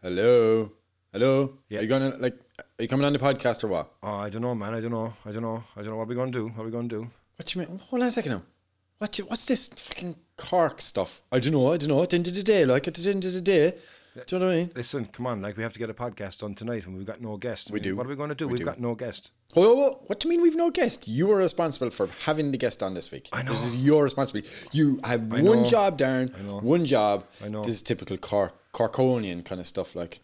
Hello, hello. Yeah. Are you gonna like? Are you coming on the podcast or what? Oh, I don't know, man. I don't know. I don't know. I don't know what we're going to do. What we to do? What you mean? Hold on a second now. What? You, what's this fucking Cork stuff? I don't know. I don't know. At the end of the day, like at the end of the day, do you know what I mean? Listen, come on. Like we have to get a podcast on tonight, and we've got no guest. We do. What are we going to do? We have got no guest. Oh, what do you mean we've no guest? You were responsible for having the guest on this week. I know. This is your responsibility. You have I one know. job, Darren. I know. One job. I know. This is typical Cork, Corkonian kind of stuff. Like,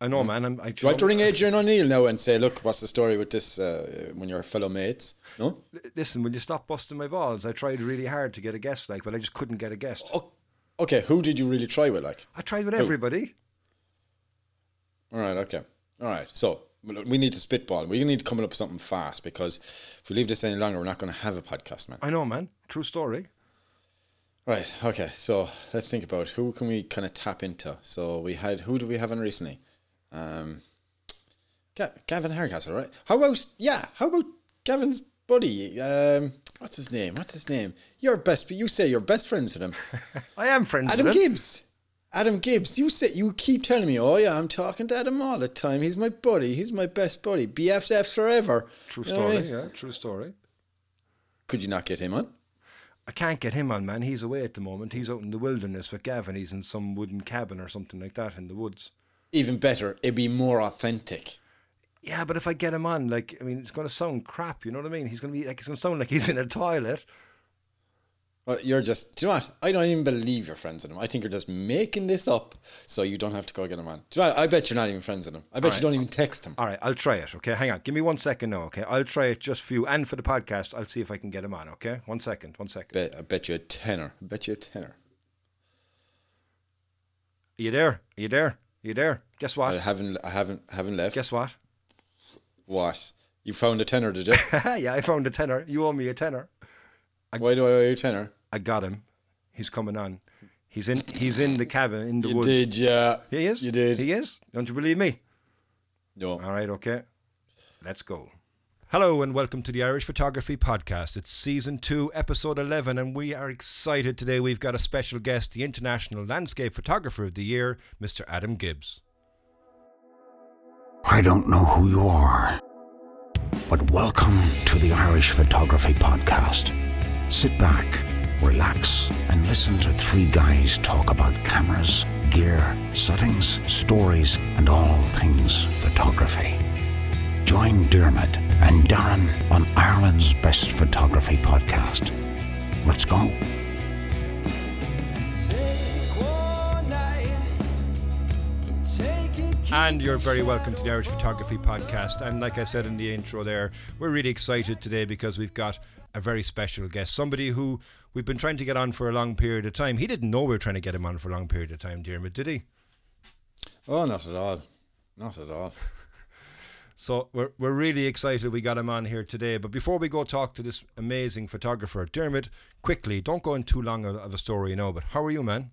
I know, man. I'm. I do I have to ring Adrian O'Neill now and say, look, what's the story with this uh, when you're fellow mates? No. Listen, will you stop busting my balls? I tried really hard to get a guest, like, but I just couldn't get a guest. Oh, okay. Who did you really try with? Like, I tried with everybody. all right, okay, all right. So we need to spitball. We need to come up with something fast because if we leave this any longer, we're not going to have a podcast, man. I know, man. True story. Right. Okay. So let's think about who can we kind of tap into. So we had who do we have on recently? Um, Ga- Gavin Hardcastle, right? How about yeah? How about Gavin's buddy? Um, what's his name? What's his name? Your best. You say you're best friends with him. I am friends Adam with him. Gibbs. Adam Gibbs. You say you keep telling me, oh yeah, I'm talking to Adam all the time. He's my buddy. He's my best buddy. BFFs forever. True You know I story. mean? Yeah, true story. Could you not get him on? I can't get him on, man. He's away at the moment. He's out in the wilderness with Gavin. He's in some wooden cabin or something like that in the woods. Even better. It'd be more authentic. Yeah, but if I get him on, like, I mean, it's going to sound crap. You know what I mean? He's going to be like, it's going to sound like he's in a toilet. Well, you're just. Do you know what? I don't even believe you're friends with him. I think you're just making this up so you don't have to go get him on. Do you know what? I bet you're not even friends with him. I bet you don't even text him. All right, I'll try it. Okay, hang on. Give me one second now. Okay, I'll try it just for you and for the podcast. I'll see if I can get him on. Okay, one second. One second. Bet, I bet you a tenner. I bet you a tenner. Are you there? Are you there? Are you there? Guess what? I haven't. I haven't. Haven't left. Guess what? what? You found a tenner, did you? yeah, I found a tenner. You owe me a tenner. Why do I owe you a tenner? I got him. He's coming on. He's in. He's in the cabin in the You woods. did, yeah. He is. You did. He is. Don't you believe me? No. All right, okay. Let's go. Hello and welcome to the Irish Photography Podcast. It's season two, episode 11, and we are excited today. We've got a special guest, the International Landscape Photographer of the Year, Mr. Adam Gibbs. I don't know who you are, but welcome to the Irish Photography Podcast. Sit back, relax, and listen to three guys talk about cameras, gear, settings, stories, and all things photography. Join Dermot and Darren on Ireland's Best Photography Podcast. Let's go. And you're very welcome to the Irish Photography Podcast. And like I said in the intro there, we're really excited today because we've got a very special guest, somebody who we've been trying to get on for a long period of time. He didn't know we were trying to get him on for a long period of time, Dermot, did he? Oh, not at all. Not at all. So we're, we're really excited we got him on here today. But before we go talk to this amazing photographer, Dermot, quickly, don't go in too long of a story, you know, but how are you, man?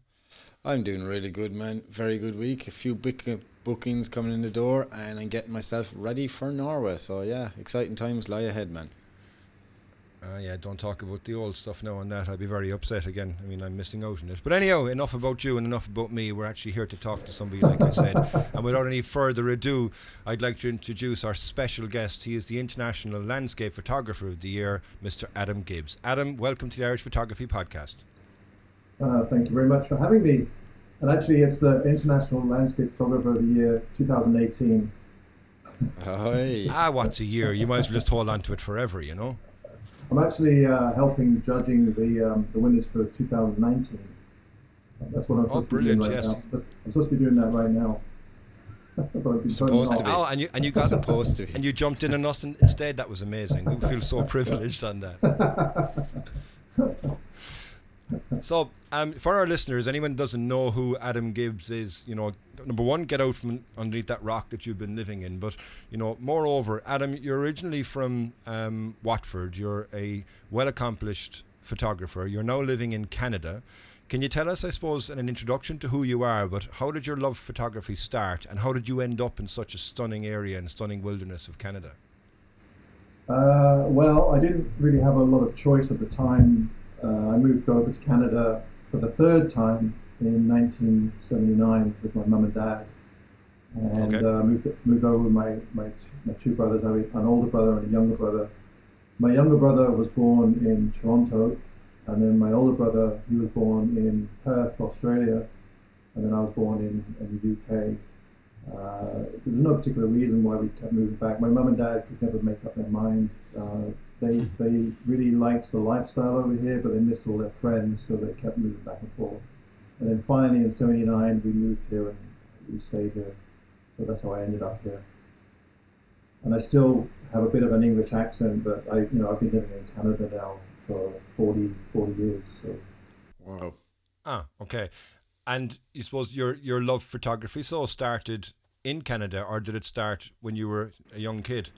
I'm doing really good, man. Very good week. A few book- bookings coming in the door, and I'm getting myself ready for Norway. So yeah, exciting times lie ahead, man. Uh, yeah, don't talk about the old stuff now on that. I'd be very upset again. I mean, I'm missing out on it. But anyhow, enough about you and enough about me. We're actually here to talk to somebody, like I said. and without any further ado, I'd like to introduce our special guest. He is the International Landscape Photographer of the Year, Mr. Adam Gibbs. Adam, welcome to the Irish Photography Podcast. Uh, thank you very much for having me. And actually, it's the International Landscape Photographer of the Year 2018. Hi. Ah, what's a year? You might as well just hold on to it forever, you know? I'm actually uh, helping judging the um, the winners for 2019. That's what I'm supposed to be doing brilliant, right yes. now. That's, I'm supposed to be doing that right now. but I've been putting it Supposed to be. Oh, and you and you got Supposed to be. and you jumped in on us instead. That was amazing. We feel so privileged on that. So, um, for our listeners, anyone doesn't know who Adam Gibbs is, you know, number one, get out from underneath that rock that you've been living in. But, you know, moreover, Adam, you're originally from um, Watford. You're a well accomplished photographer. You're now living in Canada. Can you tell us, I suppose, in an introduction to who you are, but how did your love for photography start and how did you end up in such a stunning area and stunning wilderness of Canada? Uh, well, I didn't really have a lot of choice at the time. Uh, I moved over to Canada for the third time in 1979 with my mum and dad. and Okay. uh, moved moved over with my, my t- my two brothers. I have an older brother and a younger brother. My younger brother was born in Toronto, and then my older brother he was born in Perth, Australia, and then I was born in, in the UK. Uh, there was no particular reason why we kept moving back. My mum and dad could never make up their mind. Uh, they they really liked the lifestyle over here, but they missed all their friends, so they kept moving back and forth. And then finally, in '79, we moved here and we stayed here. So that's how I ended up here. And I still have a bit of an English accent, but I, you know, I've been living in Canada now for 40, 40 years. So Wow. Ah, okay. And you suppose your your love for photography so started in Canada, or did it start when you were a young kid?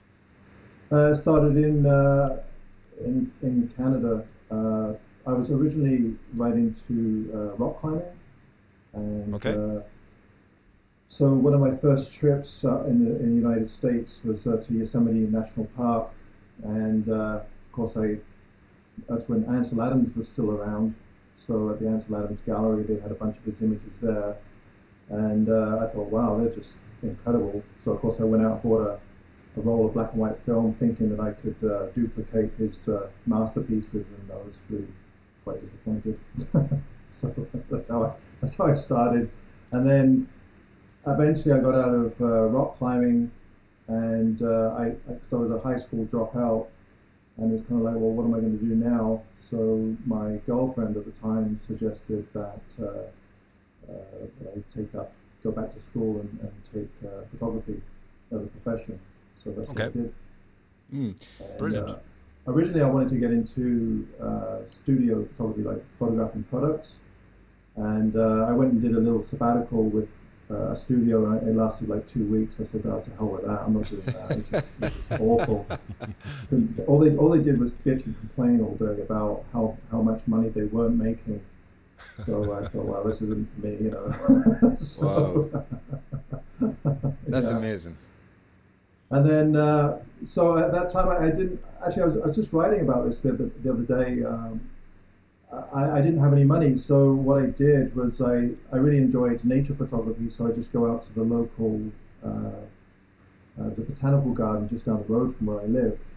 Uh, started in uh, in in Canada. Uh, I was originally right into uh, rock climbing, and Okay. uh, so one of my first trips uh, in the in the United States was uh, to Yosemite National Park, and uh, of course I that's when Ansel Adams was still around. So at the Ansel Adams Gallery, they had a bunch of his images there, and uh, I thought, wow, they're just incredible. So of course I went out and bought a a roll of black and white film, thinking that I could uh, duplicate his uh, masterpieces, and I was really quite disappointed. so that's how I that's how I started, and then eventually I got out of uh, rock climbing, and uh, I so I was a high school dropout, and it was kind of like, well, what am I going to do now? So my girlfriend at the time suggested that uh, uh, I take up, go back to school and, and take photography as a profession. So that's what Okay. did. Mm. And, Brilliant. uh, originally, I wanted to get into uh, studio photography, like photographing products. And uh, I went and did a little sabbatical with uh, a studio, and it lasted like two weeks. I said, "Oh, to hell with that! I'm not doing that. It's just, it's just awful." all they all they did was bitch and complain all day about how, how much money they weren't making. So I thought, well, this isn't for me, you know. so, That's yeah. amazing. And then, uh, so at that time, I, I didn't actually. I was, I was just writing about this the, other- the other day. Um, I, I didn't have any money, so what I did was I, I really enjoyed nature photography. So I just go out to the local, uh, uh, the botanical garden just down the road from where I lived,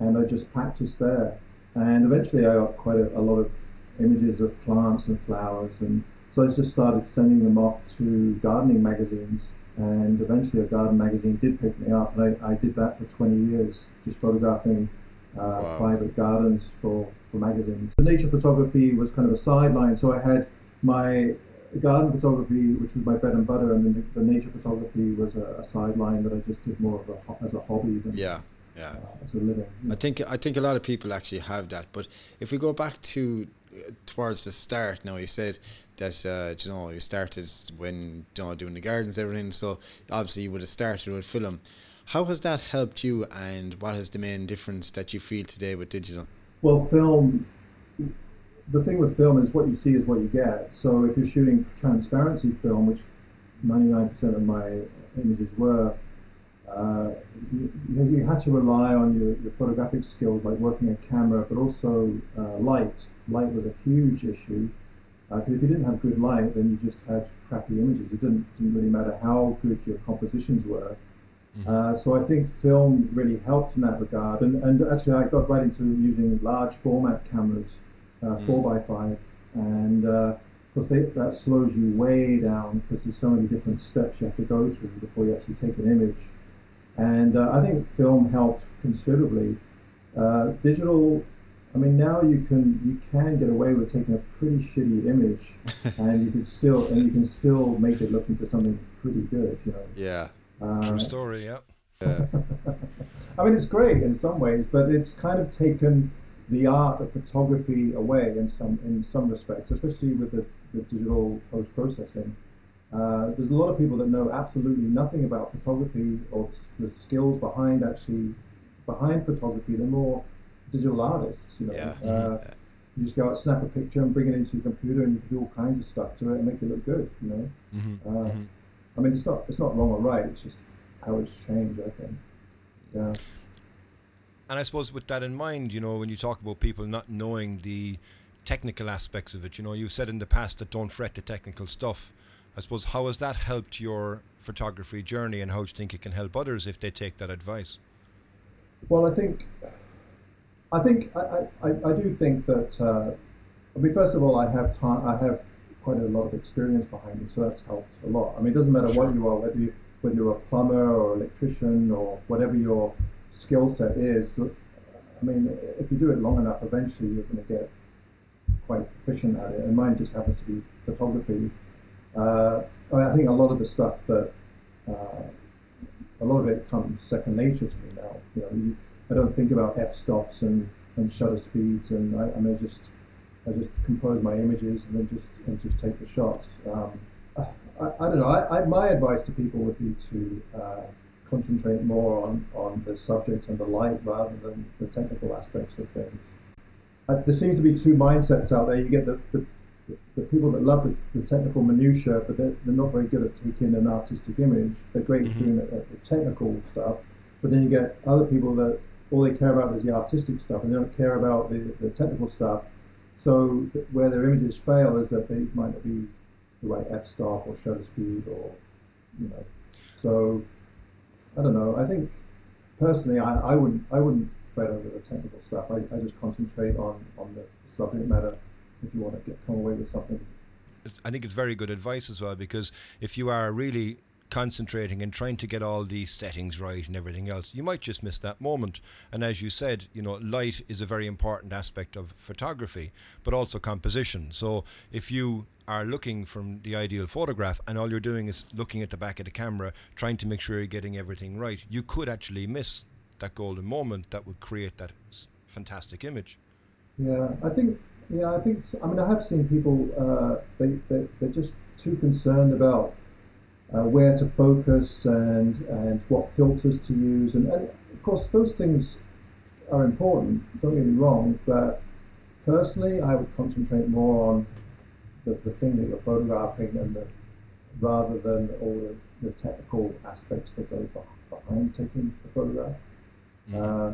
and I just practiced there. And eventually, I got quite a, a lot of images of plants and flowers, and so I just started sending them off to gardening magazines and eventually a garden magazine did pick me up and I, I did that for 20 years just photographing uh, Wow. private gardens for, for magazines the nature photography was kind of a sideline so I had my garden photography which was my bread and butter and then the, the nature photography was a, a sideline that I just did more of a, as a hobby than Yeah. Yeah. uh, as a living I think I think a lot of people actually have that. But if we go back to uh, towards the start, now you said that uh, you know you started when you know doing the gardens, everything. So obviously you would have started with film. How has that helped you, and what is the main difference that you feel today with digital? Well, film. The thing with film is what you see is what you get. So if you're shooting transparency film, which 99% of my images were, uh, you, you had to rely on your, your photographic skills, like working a camera, but also uh, light. Light was a huge issue because if you didn't have good light, then you just had crappy images. It didn't, didn't really matter how good your compositions were. Uh, so I think film really helped in that regard. And, and actually, I got right into using large format cameras, uh, four by five, and uh, because that slows you way down because there's so many different steps you have to go through before you actually take an image. And uh, I think film helped considerably. Uh, digital, I mean, now you can you can get away with taking a pretty shitty image, and you can still and you can still make it look into something pretty good. You know. Yeah. Uh, True story, yeah. yeah. I mean, it's great in some ways, but it's kind of taken the art of photography away in some in some respects, especially with the, the digital post processing. Uh, there's a lot of people that know absolutely nothing about photography or the skills behind actually behind photography. They're more digital artists, you know. Yeah. Uh, you just go out, snap a picture, and bring it into your computer, and you can do all kinds of stuff to it and make it look good. You know. Mm-hmm. Uh, I mean, it's not it's not wrong or right. It's just how it's changed. I think. Yeah. And I suppose with that in mind, you know, when you talk about people not knowing the technical aspects of it, you know, you've said in the past that don't fret the technical stuff. I suppose how has that helped your photography journey, and how do you think it can help others if they take that advice? Well, I think, I think, I, I, I do think that. Uh, I mean, first of all, I have time. I have quite a lot of experience behind me, so that's helped a lot. I mean, it doesn't matter Sure. what you are, whether you whether you're a plumber or electrician or whatever your skill set is. I mean, if you do it long enough, eventually you're going to get quite proficient at it. And mine just happens to be photography. Uh, I, mean, I think a lot of the stuff that uh, a lot of it comes second nature to me now. You know, you, I don't think about f stops and, and shutter speeds, and I, I I just I just compose my images and then just and just take the shots. Um, I, I don't know. I, I, my advice to people would be to uh, concentrate more on, on the subject and the light rather than the technical aspects of things. Uh, there seems to be two mindsets out there. You get the, the, the people that love the, the technical minutiae, but they're, they're not very good at taking an artistic image. They're great at doing the, the technical stuff, but then you get other people that all they care about is the artistic stuff and they don't care about the, the technical stuff. So where their images fail is that they might not be the right f-stop or shutter speed or, you know. So I don't know. I think personally, I, I wouldn't I wouldn't fret over the technical stuff. I, I just concentrate on, on the subject matter. If you want to get come away with something. I think it's very good advice as well because if you are really concentrating and trying to get all the settings right and everything else, you might just miss that moment. And as you said, you know, light is a very important aspect of photography, but also composition. So if you are looking from the ideal photograph and all you're doing is looking at the back of the camera, trying to make sure you're getting everything right, you could actually miss that golden moment that would create that fantastic image. Yeah, I think. Yeah, I think. I mean, I have seen people. Uh, they, they they're just too concerned about uh, where to focus and and what filters to use, and, and of course those things are important. Don't get me wrong, but personally, I would concentrate more on the, the thing that you're photographing and the, rather than all the, the technical aspects that go behind taking the photograph. Uh,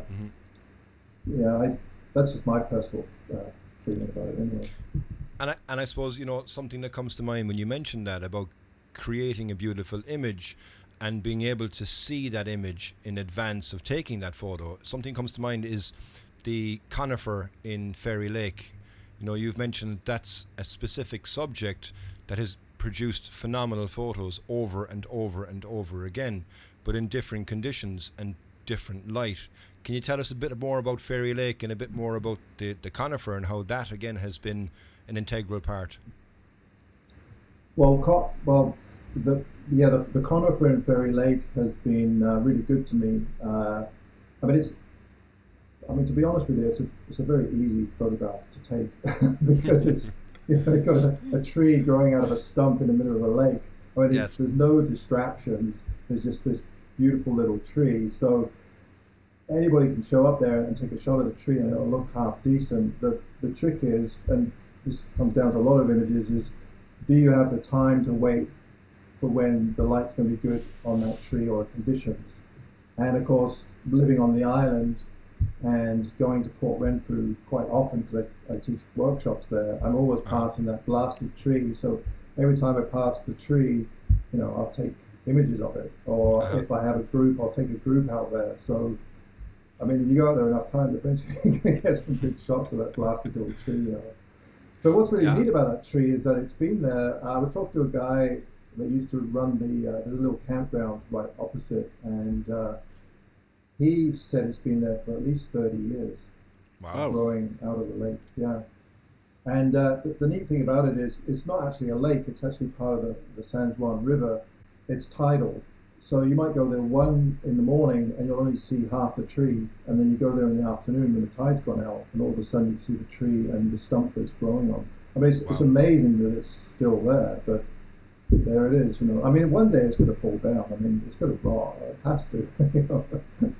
yeah, I, that's just my personal uh, feeling about it anyway. And I, and I suppose you know something that comes to mind when you mentioned that about creating a beautiful image and being able to see that image in advance of taking that photo. Something comes to mind is the conifer in Fairy Lake. You know, you've mentioned that's a specific subject that has produced phenomenal photos over and over and over again, but in different conditions and different light. Can you tell us a bit more about Fairy Lake and a bit more about the, the conifer and how that again has been an integral part? Well, well, the yeah, the, the conifer in Fairy Lake has been uh, really good to me. Uh, I mean, it's. I mean, to be honest with you, it's a it's a very easy photograph to take because it's you know, got a, a tree growing out of a stump in the middle of a lake. I mean, there's, Yes. there's no distractions. There's just this beautiful little tree. So anybody can show up there and take a shot of the tree and it'll look half decent. The the trick is, and this comes down to a lot of images, is do you have the time to wait for when the light's going to be good on that tree or conditions? And of course, living on the island and going to Port Renfrew quite often because I, I teach workshops there, I'm always passing that blasted tree. So every time I pass the tree, you know, I'll take images of it. Or Uh-huh. if I have a group, I'll take a group out there. So I mean, if you go out there enough times, eventually you're going to get some good shots of that blasted little tree. You know. But what's really Yeah. neat about that tree is that it's been there. I was talking to a guy that used to run the, uh, the little campground right opposite, and uh, he said it's been there for at least 30 years, Wow. growing out of the lake. Yeah. And uh, the, the neat thing about it is it's not actually a lake, it's actually part of the, the San Juan River. It's tidal. So you might go there one in the morning and you'll only see half the tree, and then you go there in the afternoon when the tide's gone out, and all of a sudden you see the tree and the stump that it's growing on. I mean, it's, it's amazing that it's still there, but there it is. You know, I mean, one day it's going to fall down. I mean, it's going to rot. It has to. You know?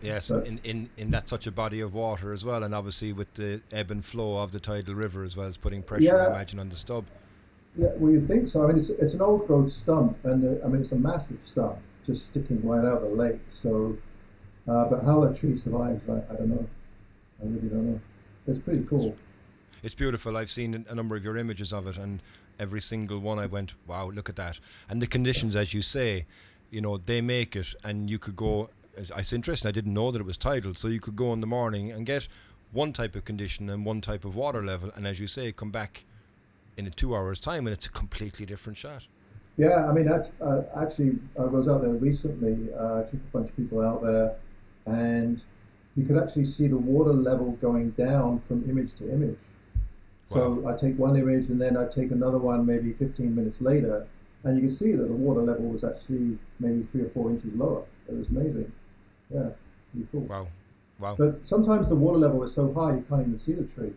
Yes, But- in, in, in that such a body of water as well, and obviously with the ebb and flow of the tidal river as well as putting pressure, I imagine, on the stub. Yeah, well, you think so. I mean, it's, it's an old growth stump, and uh, I mean, it's a massive stump just sticking right out of the lake. So, uh, but how that tree survives, I, I don't know. I really don't know. It's pretty cool. It's beautiful. I've seen a number of your images of it, and every single one, I went, wow, look at that. And the conditions, as you say, you know, they make it, and you could go. It's interesting. I didn't know that it was tidal, so you could go in the morning and get one type of condition and one type of water level, and as you say, come back in two hours time, and it's a completely different shot. Yeah, I mean, uh, actually, I was out there recently. Uh, I took a bunch of people out there, and you could actually see the water level going down from image to image. So wow. I take one image and then I take another one maybe 15 minutes later, and you can see that the water level was actually maybe three or four inches lower. It was amazing. Yeah, pretty cool. Wow. Wow. But sometimes the water level is so high you can't even see the tree.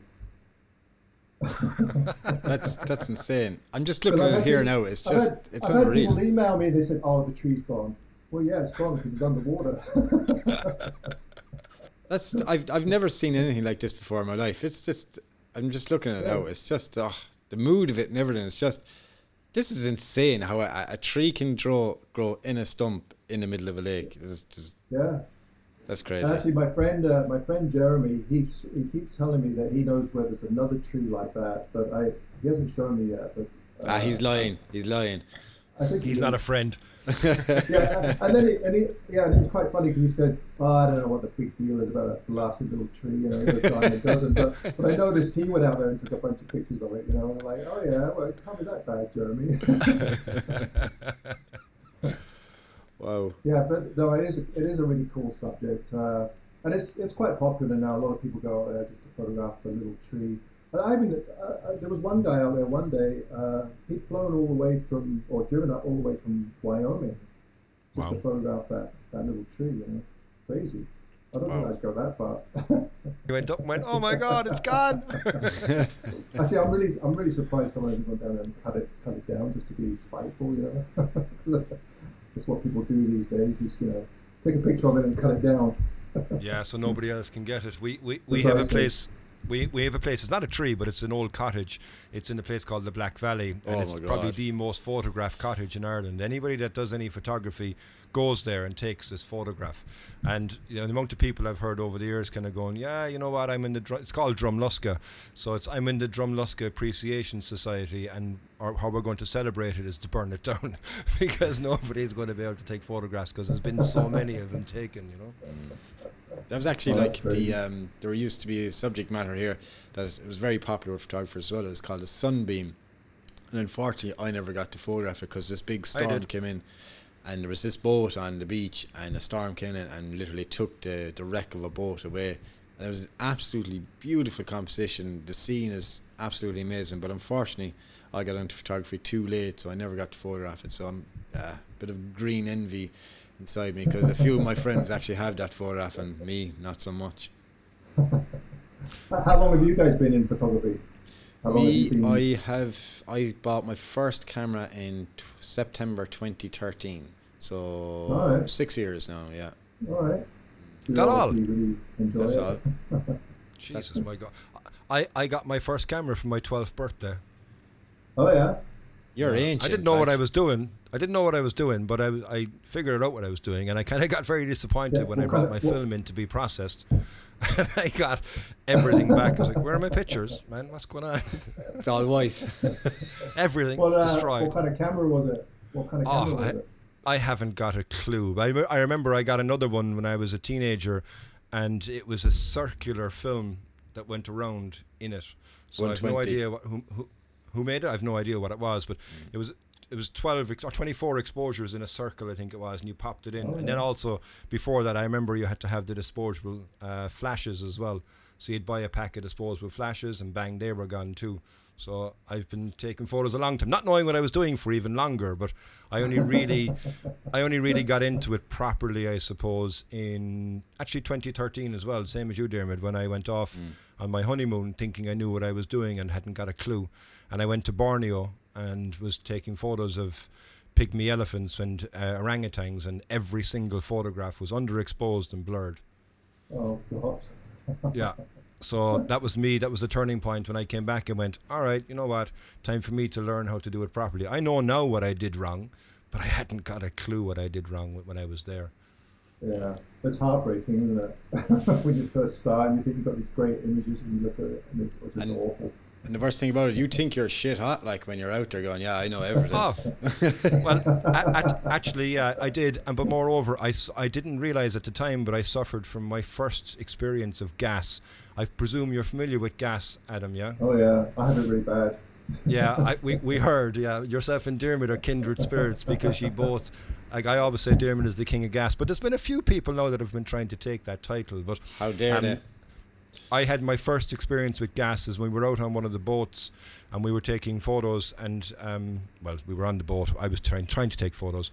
that's that's insane. I'm just looking at it here now. It's just had, it's I've unreal. Had people email me. They said, "Oh, the tree's gone." Well, yeah, it's gone because it's underwater. that's I've I've never seen anything like this before in my life. It's just I'm just looking at it now. It's just oh, the mood of it and everything. It's just this is insane how a, a tree can grow grow in a stump in the middle of a lake. It's just, yeah. That's crazy. Actually, my friend, uh, my friend Jeremy, he's, he keeps telling me that he knows where there's another tree like that, but I he hasn't shown me yet. But uh, ah, he's lying. He's lying. I think he's he not a friend. yeah, and then he, and he, yeah, and it's quite funny because he said, oh, "I don't know what the big deal is about that blasted little tree, you know, giant doesn't." But, but I noticed he went out there and took a bunch of pictures of it, you know, and I'm like, "Oh yeah, well, it can't be that bad, Jeremy." Wow. Yeah, but no, it is it is a really cool subject, uh, and it's it's quite popular now. A lot of people go out there just to photograph the little tree. I mean, uh, uh, there was one guy out there one day. Uh, he'd flown all the way from, or driven up all the way from Wyoming, just wow. to photograph that, that little tree. You know, crazy. I don't wow. think I'd go that far. you went up and went, "Oh my God, it's gone!" Actually, I'm really, I'm really surprised someone gone down there and cut it, cut it down just to be spiteful. You know, that's what people do these days. Is you know, take a picture of it and cut it down. yeah, so nobody else can get it. We we, we have a place we, we have a place. It's not a tree, but it's an old cottage. It's in a place called the Black Valley, and oh it's probably the most photographed cottage in Ireland. Anybody that does any photography goes there and takes this photograph. And you know, the amount of people I've heard over the years kind of going, yeah, you know what, I'm in the. Dr-, it's called Drumluska, so it's I'm in the Drumluska Appreciation Society, and or how we're going to celebrate it is to burn it down because nobody's going to be able to take photographs because there's been so many of them taken. You know. Mm. That was actually oh, like the um, there used to be a subject matter here that it was very popular with photographers as well. It was called a sunbeam, and unfortunately, I never got to photograph it because this big storm came in, and there was this boat on the beach, and a storm came in and literally took the the wreck of a boat away. And it was absolutely beautiful composition. The scene is absolutely amazing, but unfortunately, I got into photography too late, so I never got to photograph it. So I'm a uh, bit of green envy inside me because a few of my friends actually have that photograph and me not so much. How long have you guys been in photography? me, have I have I bought my first camera in t- September 2013, so right. six years now. Yeah. All right. So that all? Really That's all. Jesus, my God! I I got my first camera for my 12th birthday. Oh yeah. You're yeah. ancient. I didn't know what I was doing. I didn't know what I was doing, but I, I figured out what I was doing, and I kind of got very disappointed yeah, when I brought my film in to be processed. and I got everything back. I was like, "Where are my pictures, man? What's going on?" It's all white. everything what, uh, destroyed. What kind of camera was it? What kind of camera oh, was it? I haven't got a clue. I, I remember I got another one when I was a teenager, and it was a circular film that went around in it. So I have no idea what, who, who who made it. I have no idea what it was, but mm. it was it was 12 or 24 exposures in a circle I think it was and you popped it in. Oh, and then also before that I remember you had to have the disposable uh, flashes as well. So you'd buy a pack of disposable flashes and bang they were gone too. So I've been taking photos a long time not knowing what I was doing for even longer but I only really I only really got into it properly I suppose in actually 2013 as well same as you Dermot when I went off mm. on my honeymoon thinking I knew what I was doing and hadn't got a clue. And I went to Borneo and was taking photos of pygmy elephants and uh, orangutans, and every single photograph was underexposed and blurred. Oh God! yeah. So that was me. That was the turning point when I came back and went, all right, you know what? Time for me to learn how to do it properly. I know now what I did wrong, but I hadn't got a clue what I did wrong when I was there. Yeah, it's heartbreaking, isn't it? when you first start and you think you've got these great images and you look at it and it's just and, awful And the worst thing about it, you think you're shit hot, like when you're out there going, "Yeah, I know everything." Oh, well, a- a- actually, yeah, I did. And but moreover, I, I didn't realize at the time, but I suffered from my first experience of gas. I presume you're familiar with gas, Adam. Yeah. Oh yeah, I had it really bad. Yeah, I, we, we heard. Yeah, yourself and Dermot are kindred spirits because you both. Like I always say, Dermot is the king of gas. But there's been a few people now that have been trying to take that title. But How dare um, they? I had my first experience with gases when we were out on one of the boats and we were taking photos and um, well we were on the boat. I was trying trying to take photos.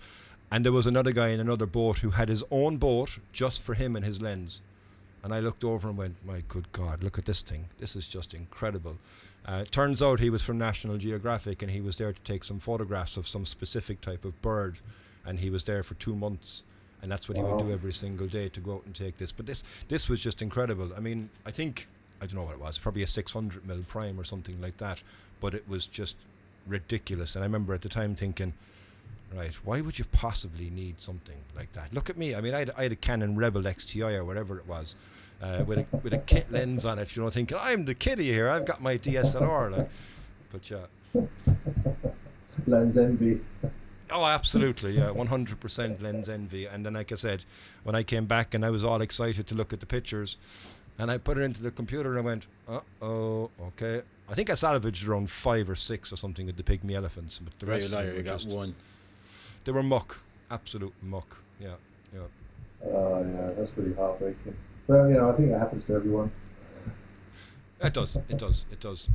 And there was another guy in another boat who had his own boat just for him and his lens. And I looked over and went my good god look at this thing. This is just incredible. Uh, turns out he was from National Geographic and he was there to take some photographs of some specific type of bird. And he was there for two months and that's what he would do every single day to go out and take this. But this this was just incredible. I mean, I think I don't know what it was, probably a 600 mil prime or something like that. But it was just ridiculous. And I remember at the time thinking, right, why would you possibly need something like that? Look at me. I mean, I had, I had a Canon Rebel XTI or whatever it was. Uh, with a with a kit lens on it, you know, thinking I'm the kiddie here. I've got my DSLR, like, but yeah, Lens envy. Oh, absolutely, yeah, one hundred percent lens envy. And then, like I said, when I came back and I was all excited to look at the pictures, and I put it into the computer and I went, "Uh oh, okay." I think I salvaged around five or six or something of the pygmy elephants, but the Right, rest of liar, them you were got just, one. they were muck, absolute muck. Yeah, yeah. Oh yeah, that's really heartbreaking. But you know, I think that happens to everyone. It does, it does, it does.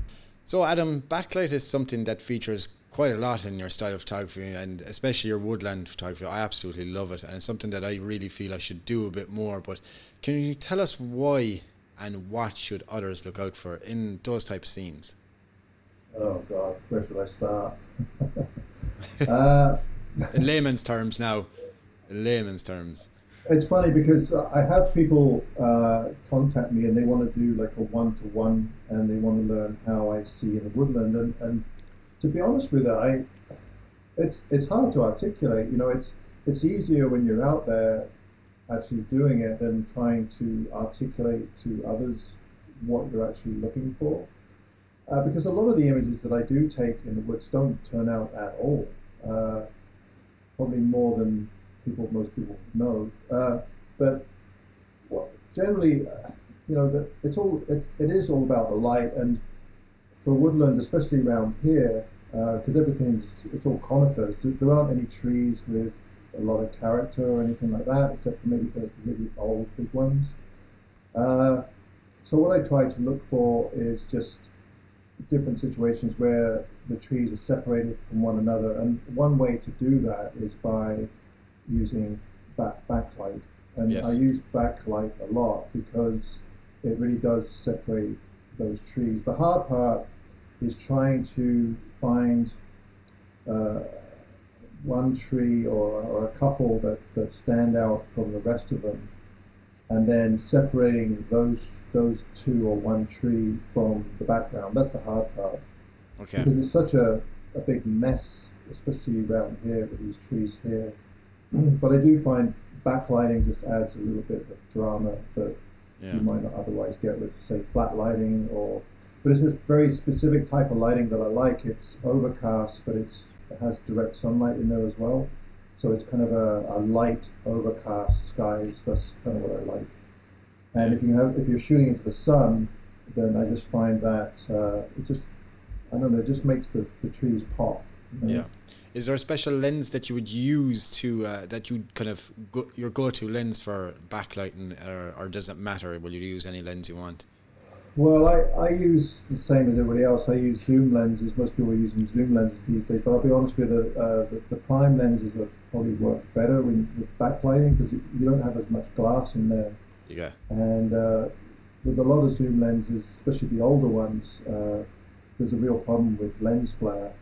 So, Adam, backlight is something that features quite a lot in your style of photography, and especially your woodland photography. I absolutely love it, and it's something that I really feel I should do a bit more. But can you tell us why and what should others look out for in those type of scenes? Oh God, where should I start? uh, In layman's terms, now, in layman's terms. it's funny because I have people uh, contact me and they want to do like a one to one and they want to learn how I see in the woodland and, and to be honest with you, I it's it's hard to articulate. You know, it's it's easier when you're out there actually doing it than trying to articulate to others what you're actually looking for. Uh, because a lot of the images that I do take in the woods don't turn out at all. Uh, probably more than people most people know. Uh, but well, generally, uh, you know, that it's all it's it is all about the light and for woodland, especially around here, because everything's it's all conifers. There- There aren't any trees with a lot of character or anything like that, except for maybe the really old big ones. Uh, so what I try to look for is just different situations where the trees are separated from one another, and one way to do that is by using back backlight. And Yes. I use backlight a lot because it really does separate those trees. The hard part is trying to find uh, one tree or, or a couple that, that stand out from the rest of them, and then separating those those two or one tree from the background. That's the hard part Okay. because it's such a, a big mess, especially around here with these trees here. but I do find backlighting just adds a little bit of drama that Yeah. you might not otherwise get with, say, flat lighting or. But it's this very specific type of lighting that I like. It's overcast, but it's it has direct sunlight in there as well. So it's kind of a, a light overcast skies. That's kind of what I like. And if you have if you're shooting into the sun, then I just find that uh, it just I don't know, it just makes the, the trees pop. Yeah. Is there a special lens that you would use to uh, that you kind of go, your go-to lens for backlighting, or, or does it matter? Will you use any lens you want? Well, I, I use the same as everybody else. I use zoom lenses. Most people are using zoom lenses these days, but I'll be honest with you, the, uh, the, the prime lenses are probably work better when, with backlighting because you don't have as much glass in there. Yeah. And uh, with a lot of zoom lenses, especially the older ones, uh, there's a real problem with lens flare.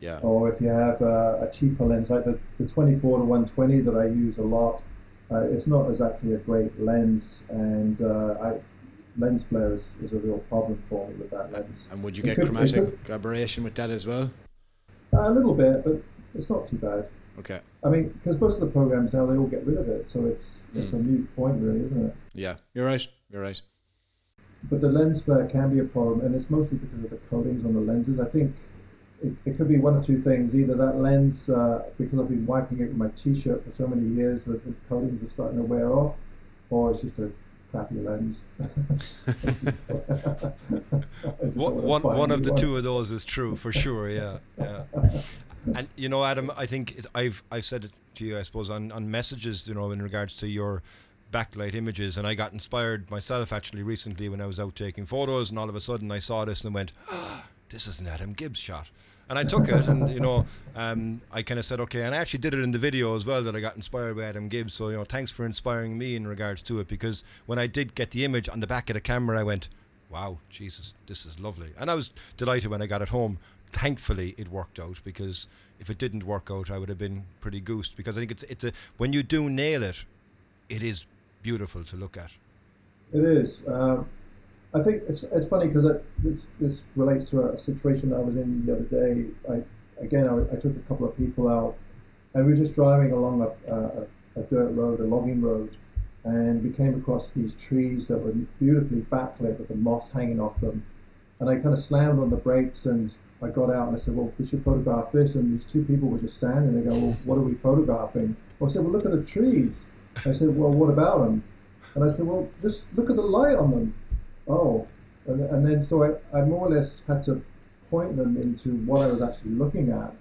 Yeah. Or if you have uh, a cheaper lens, like the, the 24 to 120 that I use a lot, uh, it's not exactly a great lens, and uh, I, lens flare is, is a real problem for me with that lens. And would you get could- chromatic could- aberration with that as well? A little bit, but it's not too bad. Okay. I mean, because most of the programs now they all get rid of it, so it's it's a Mm. mute point, really, isn't it? Yeah. You're right. You're right. but the lens flare can be a problem, and it's mostly because of the coatings on the lenses. I think it, it could be one or two things. Either that lens, uh, because I've been wiping it with my T-shirt for so many years that the coatings are starting to wear off, or it's just a crappy lens. one one of the two of those is true for sure. Yeah, yeah. And you know, Adam, I think it, I've I've said it to you, I suppose, on, on messages, you know, in regards to your backlight images, and I got inspired myself actually recently when I was out taking photos, and all of a sudden I saw this and went, oh, "This is an Adam Gibbs shot." And I took it, and you know, um, I kind of said, okay, and I actually did it in the video as well that I got inspired by Adam Gibbs. So you know, thanks for inspiring me in regards to it because when I did get the image on the back of the camera, I went, wow, Jesus, this is lovely, and I was delighted when I got it home. Thankfully, it worked out because if it didn't work out, I would have been pretty goosed because I think it's it's a when you do nail it, it is beautiful to look at. It is. Um, I think it's, it's funny because this this relates to a situation I was in the other day. I again I, I took a couple of people out, and we were just driving along a, a, a dirt road, a logging road, and we came across these trees that were beautifully backlit with the moss hanging off them. And I kind of slammed on the brakes and I got out and I said, well, we should photograph this. And these two people were just standing. They go, well, what are we photographing? Well, I said, well, look at the trees. I said, well, what about them? And I said, well, just look at the light on them oh, and, and then so I, I more or less had to point them into what I was actually looking at.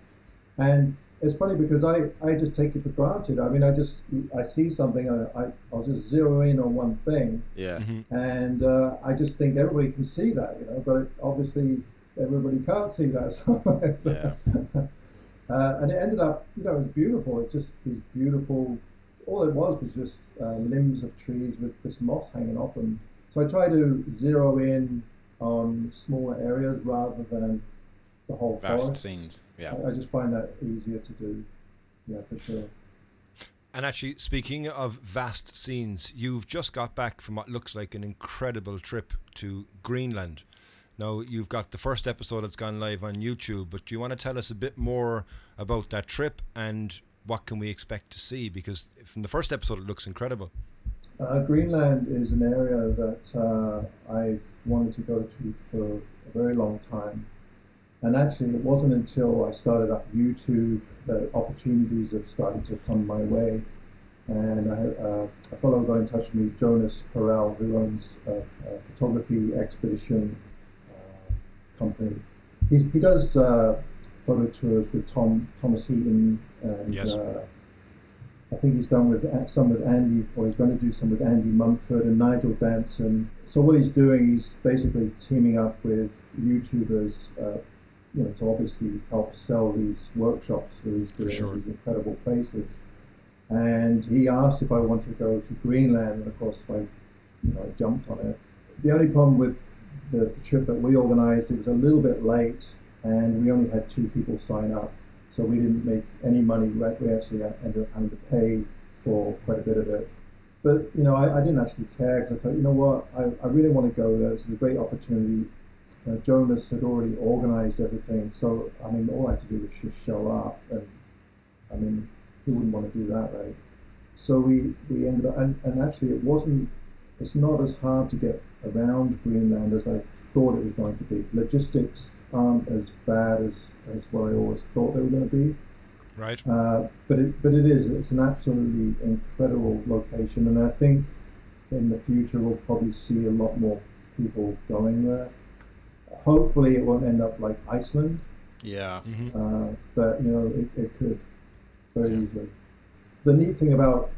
And it's funny because I, I just take it for granted. I mean, I just I see something and I I'll just zero in on one thing. Yeah. Mm-hmm. And uh, I just think everybody can see that, you know. But obviously everybody can't see that. So, yeah. uh, and it ended up, you know, it was beautiful. It's just these beautiful. All it was was just uh, limbs of trees with this moss hanging off them. So I try to zero in on smaller areas rather than the whole vast forest. scenes. Yeah, I, I just find that easier to do. Yeah, for sure. And actually, speaking of vast scenes, you've just got back from what looks like an incredible trip to Greenland. Now, you've got the first episode that's gone live on YouTube, but do you want to tell us a bit more about that trip and what can we expect to see? Because from the first episode, it looks incredible. Uh, Greenland is an area that uh, I've wanted to go to for a very long time. And actually, it wasn't until I started up YouTube that opportunities have started to come my way. And I, uh, a fellow got in touch with me, Jonas Perell, who owns a, a photography expedition uh, company. He, he does uh, photo tours with Tom Thomas Heaton and yes. I think he's done with some with Andy, or he's going to do some with Andy Mumford and Nigel Danson. So what he's doing, he's basically teaming up with YouTubers, uh, you know, to obviously help sell these workshops that he's doing sure. these incredible places. And he asked if I wanted to go to Greenland, and of course, I, you know, I jumped on it. The only problem with the, the trip that we organised, it was a little bit late, and we only had two people sign up so we didn't make any money. We actually ended up having to pay for quite a bit of it. But you know, I, I didn't actually care because I thought, you know what, I, I really want to go there. This is a great opportunity. Uh, Jonas had already organised everything, so I mean, all I had to do was just show up, and I mean, who wouldn't want to do that, right? So we, we ended up, and, and actually, it wasn't. It's not as hard to get around Greenland as I thought it was going to be. Logistics aren't as bad as, as what I always thought they were going to be. Right. Uh, but it but it is. It's an absolutely incredible location, and I think in the future we'll probably see a lot more people going there. Hopefully, it won't end up like Iceland. Yeah. Mm-hmm. Uh, but you know, it, it could very yeah. easily. The neat thing about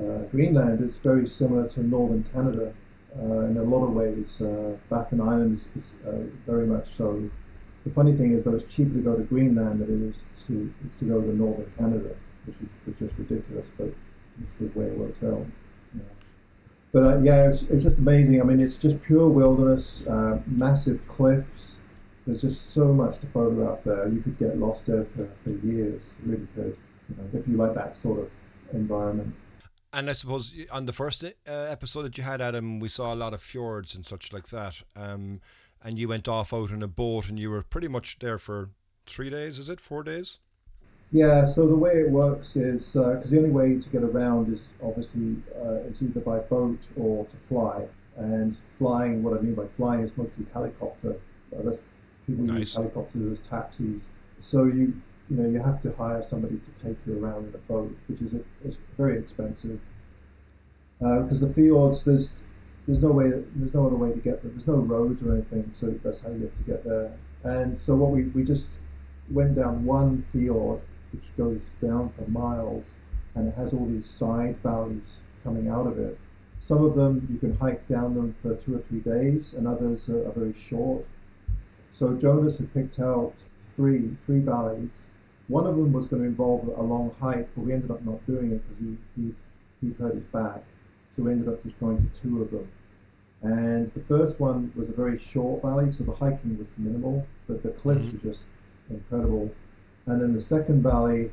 uh, Greenland is very similar to northern Canada uh, in a lot of ways. Uh, Baffin Islands is uh, very much so. The funny thing is that it's cheaper to go to Greenland than it is to, to go to northern Canada, which is, which is ridiculous, but it's the way it works out. But uh, yeah, it's, it's just amazing. I mean, it's just pure wilderness, uh, massive cliffs. There's just so much to photograph there. You could get lost there for, for years. Really could, you know, if you like that sort of environment. And I suppose on the first uh, episode that you had, Adam, we saw a lot of fjords and such like that. Um, and you went off out in a boat, and you were pretty much there for three days. Is it four days? Yeah. So the way it works is because uh, the only way to get around is obviously uh, it's either by boat or to fly. and flying. What I mean by flying is mostly helicopter. Uh, that's people use helicopters as taxis. So you you know you have to hire somebody to take you around in a boat, which is, is very expensive. Uh, because the fjords, there's there's no way, there's no other way to get there. There's no roads or anything, so that's how you have to get there. And so what we we just went down one fjord, which goes down for miles, and it has all these side valleys coming out of it. Some of them you can hike down them for two or three days, and others are, are very short. So Jonas had picked out three three valleys. One of them was going to involve a long hike, but we ended up not doing it because he, he he hurt his back. So we ended up just going to two of them. And the first one was a very short valley, so the hiking was minimal, but the cliffs were just incredible. And then the second valley,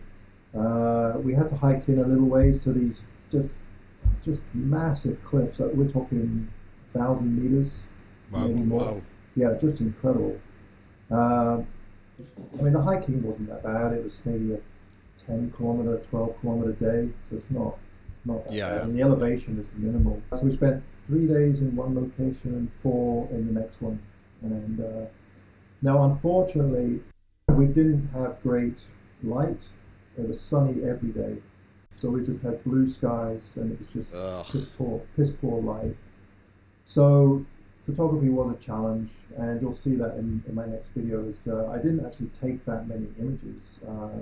uh, we had to hike in a little ways to these just just massive cliffs. Like we're talking thousand meters, Wow. maybe more. Wow. Yeah, just incredible. Uh, I mean, the hiking wasn't that bad. It was maybe a 10 kilometer, 12 kilometer day, so it's not not that Yeah, bad. And the elevation is minimal. So we spent three days in one location and four in the next one. And uh, now, unfortunately, we didn't have great light. It was sunny every day, so we just had blue skies, and it was just Ugh. piss poor, piss poor light. So photography was a challenge, and you'll see that in, in my next videos. Uh, I didn't actually take that many images. Uh,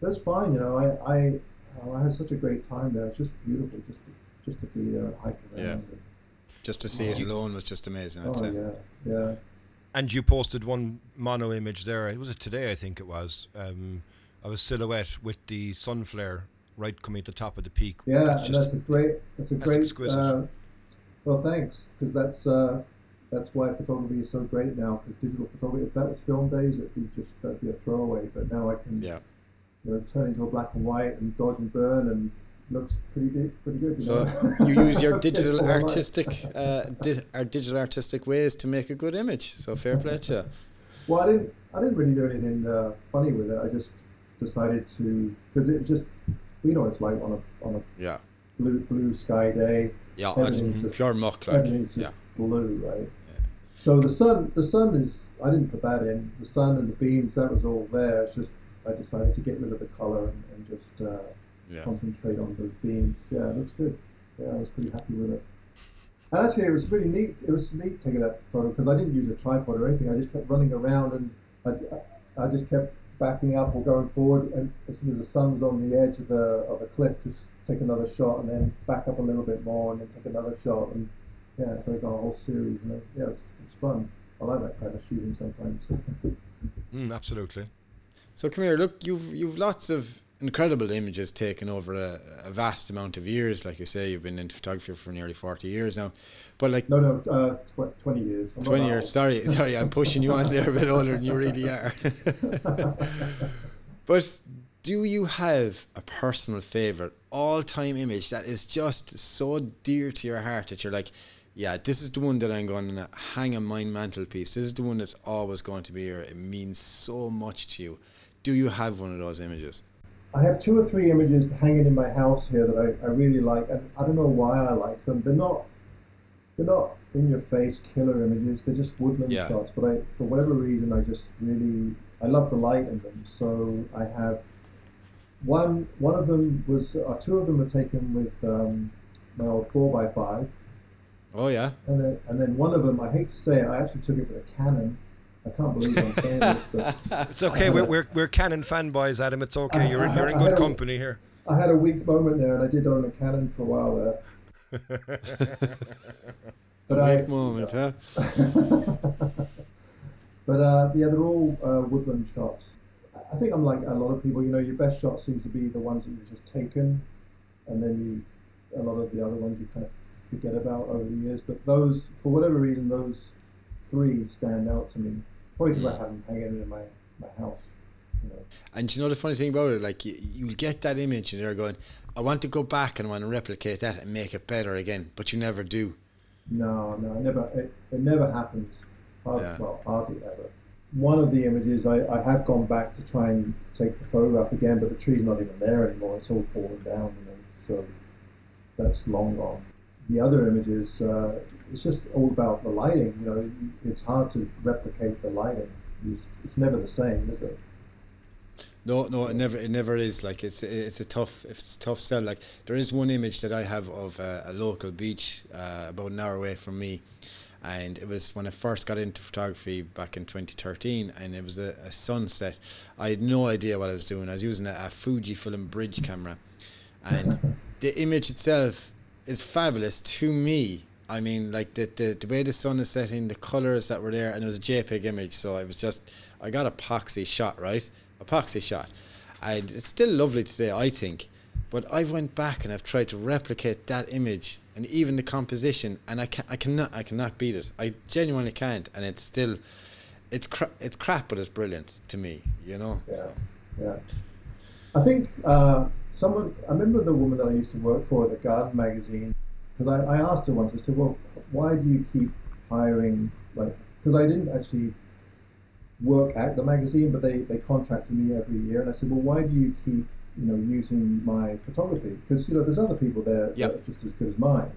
but it's fine, you know. I, I oh, I had such a great time there. It's just beautiful, just to, just to be there and hike around. Yeah. And, Just to see it alone was just amazing. I'd oh say. yeah, yeah. And you posted one mono image there. It was it today? I think it was. Um, of a silhouette with the sun flare right coming at the top of the peak. Yeah, That's and just that's a great. That's a that's great. exquisite. Uh, well, thanks, because that's uh, that's why photography is so great now. Because digital photography, if that was film days, it'd be just that'd be a throwaway. But now I can, Yeah. you know, turn into a black and white and dodge and burn, and looks pretty di- pretty good. You So know? you use your digital artistic, uh, di- our digital artistic ways to make a good image. So fair play to you. Well, I didn't. I didn't really do anything uh, funny with it. I just decided to because it was just you know it's like on a on a Yeah, blue blue sky day. yeah, Everything's just- pure muck, like. Everything's Yeah, just blue, right? So the sun, the sun is. I didn't put that in. The sun and the beams, that was all there. It's just I decided to get rid of the color and, and just uh, yeah. concentrate on those beams. Yeah, it looks good. Yeah, I was pretty happy with it. And actually, it was really neat. It was neat taking that photo because I didn't use a tripod or anything. I just kept running around and I, I just kept backing up or going forward. And as soon as the sun was on the edge of the of the cliff, just take another shot and then back up a little bit more and then take another shot. And yeah, so I got a whole series. And it, yeah, it's it's fun. I like that kind of shooting sometimes. Mm, absolutely. So come here, look, you've you've lots of incredible images taken over a, a vast amount of years. Like you say, you've been into photography for nearly forty years now. But like no, no, uh, tw- twenty years. I'm twenty years. old. Sorry, sorry, I'm pushing you on there a bit older than you really are. but do you have a personal favorite all-time image that is just so dear to your heart that you're like, yeah, this is the one that I'm going to hang on my mantelpiece. This is the one that's always going to be here. It means so much to you. Do you have one of those images? I have two or three images hanging in my house here that I, I really like, and I don't know why I like them. They're not they're not in your face killer images. They're just woodland Yeah. shots. But I, for whatever reason, I just really I love the light in them. So I have one one of them was uh, two of them were taken with um, my old four x five, Oh yeah, and then and then one of them I hate to say it, I actually took it with a Canon. I can't believe I'm saying this, but It's okay. We're, we're, we're Canon fanboys, Adam. It's okay. You're, in- you're in good don't- company here. I had a weak moment there, and I did own a Canon for a while there. but I, Big moment, huh? but uh, yeah, they're all uh, woodland shots. I think I'm like a lot of people. You know, your best shot seems to be the ones that you've just taken, and then you a lot of the other ones you kind of forget about over the years. But those, for whatever reason, those three stand out to me. Probably because I have them hanging in my my house. You know. And you know the funny thing about it, like you, you'll get that image and you're going, I want to go back and I want to replicate that and make it better again, but you never do. No, no, it never. It, it never happens. Hard, Yeah. Well, hardly ever. One of the images I, I have gone back to try and take the photograph again, but the tree's not even there anymore. It's all fallen down, you know. So that's long gone. The other images, uh, it's just all about the lighting. You know, it's hard to replicate the lighting. It's, it's never the same, is it? No, no, it never, it never is. Like it's, it's a tough, it's a tough sell. Like there is one image that I have of uh, a local beach uh, about an hour away from me, and it was when I first got into photography back in 2013, and it was a, a sunset. I had no idea what I was doing. I was using a, a Fujifilm bridge camera, and the image itself is fabulous to me. I mean, like the, the the way the sun is setting, the colors that were there, and it was a JPEG image. So I was just, I got a epoxy shot, right? Epoxy shot, and it's still lovely today, I think. But I've went back and I've tried to replicate that image and even the composition, and I can I cannot I cannot beat it. I genuinely can't, and it's still, it's cra- it's crap, but it's brilliant to me. You know. Yeah, So, yeah. I think uh, someone. I remember the woman that I used to work for at the Garden magazine because I, I asked her once. I said, "Well, why do you keep hiring like?" Because I didn't actually work at the magazine, but they, they contracted me every year, and I said, "Well, why do you keep you know using my photography? Because you know there's other people there Yep. that are just as good as mine."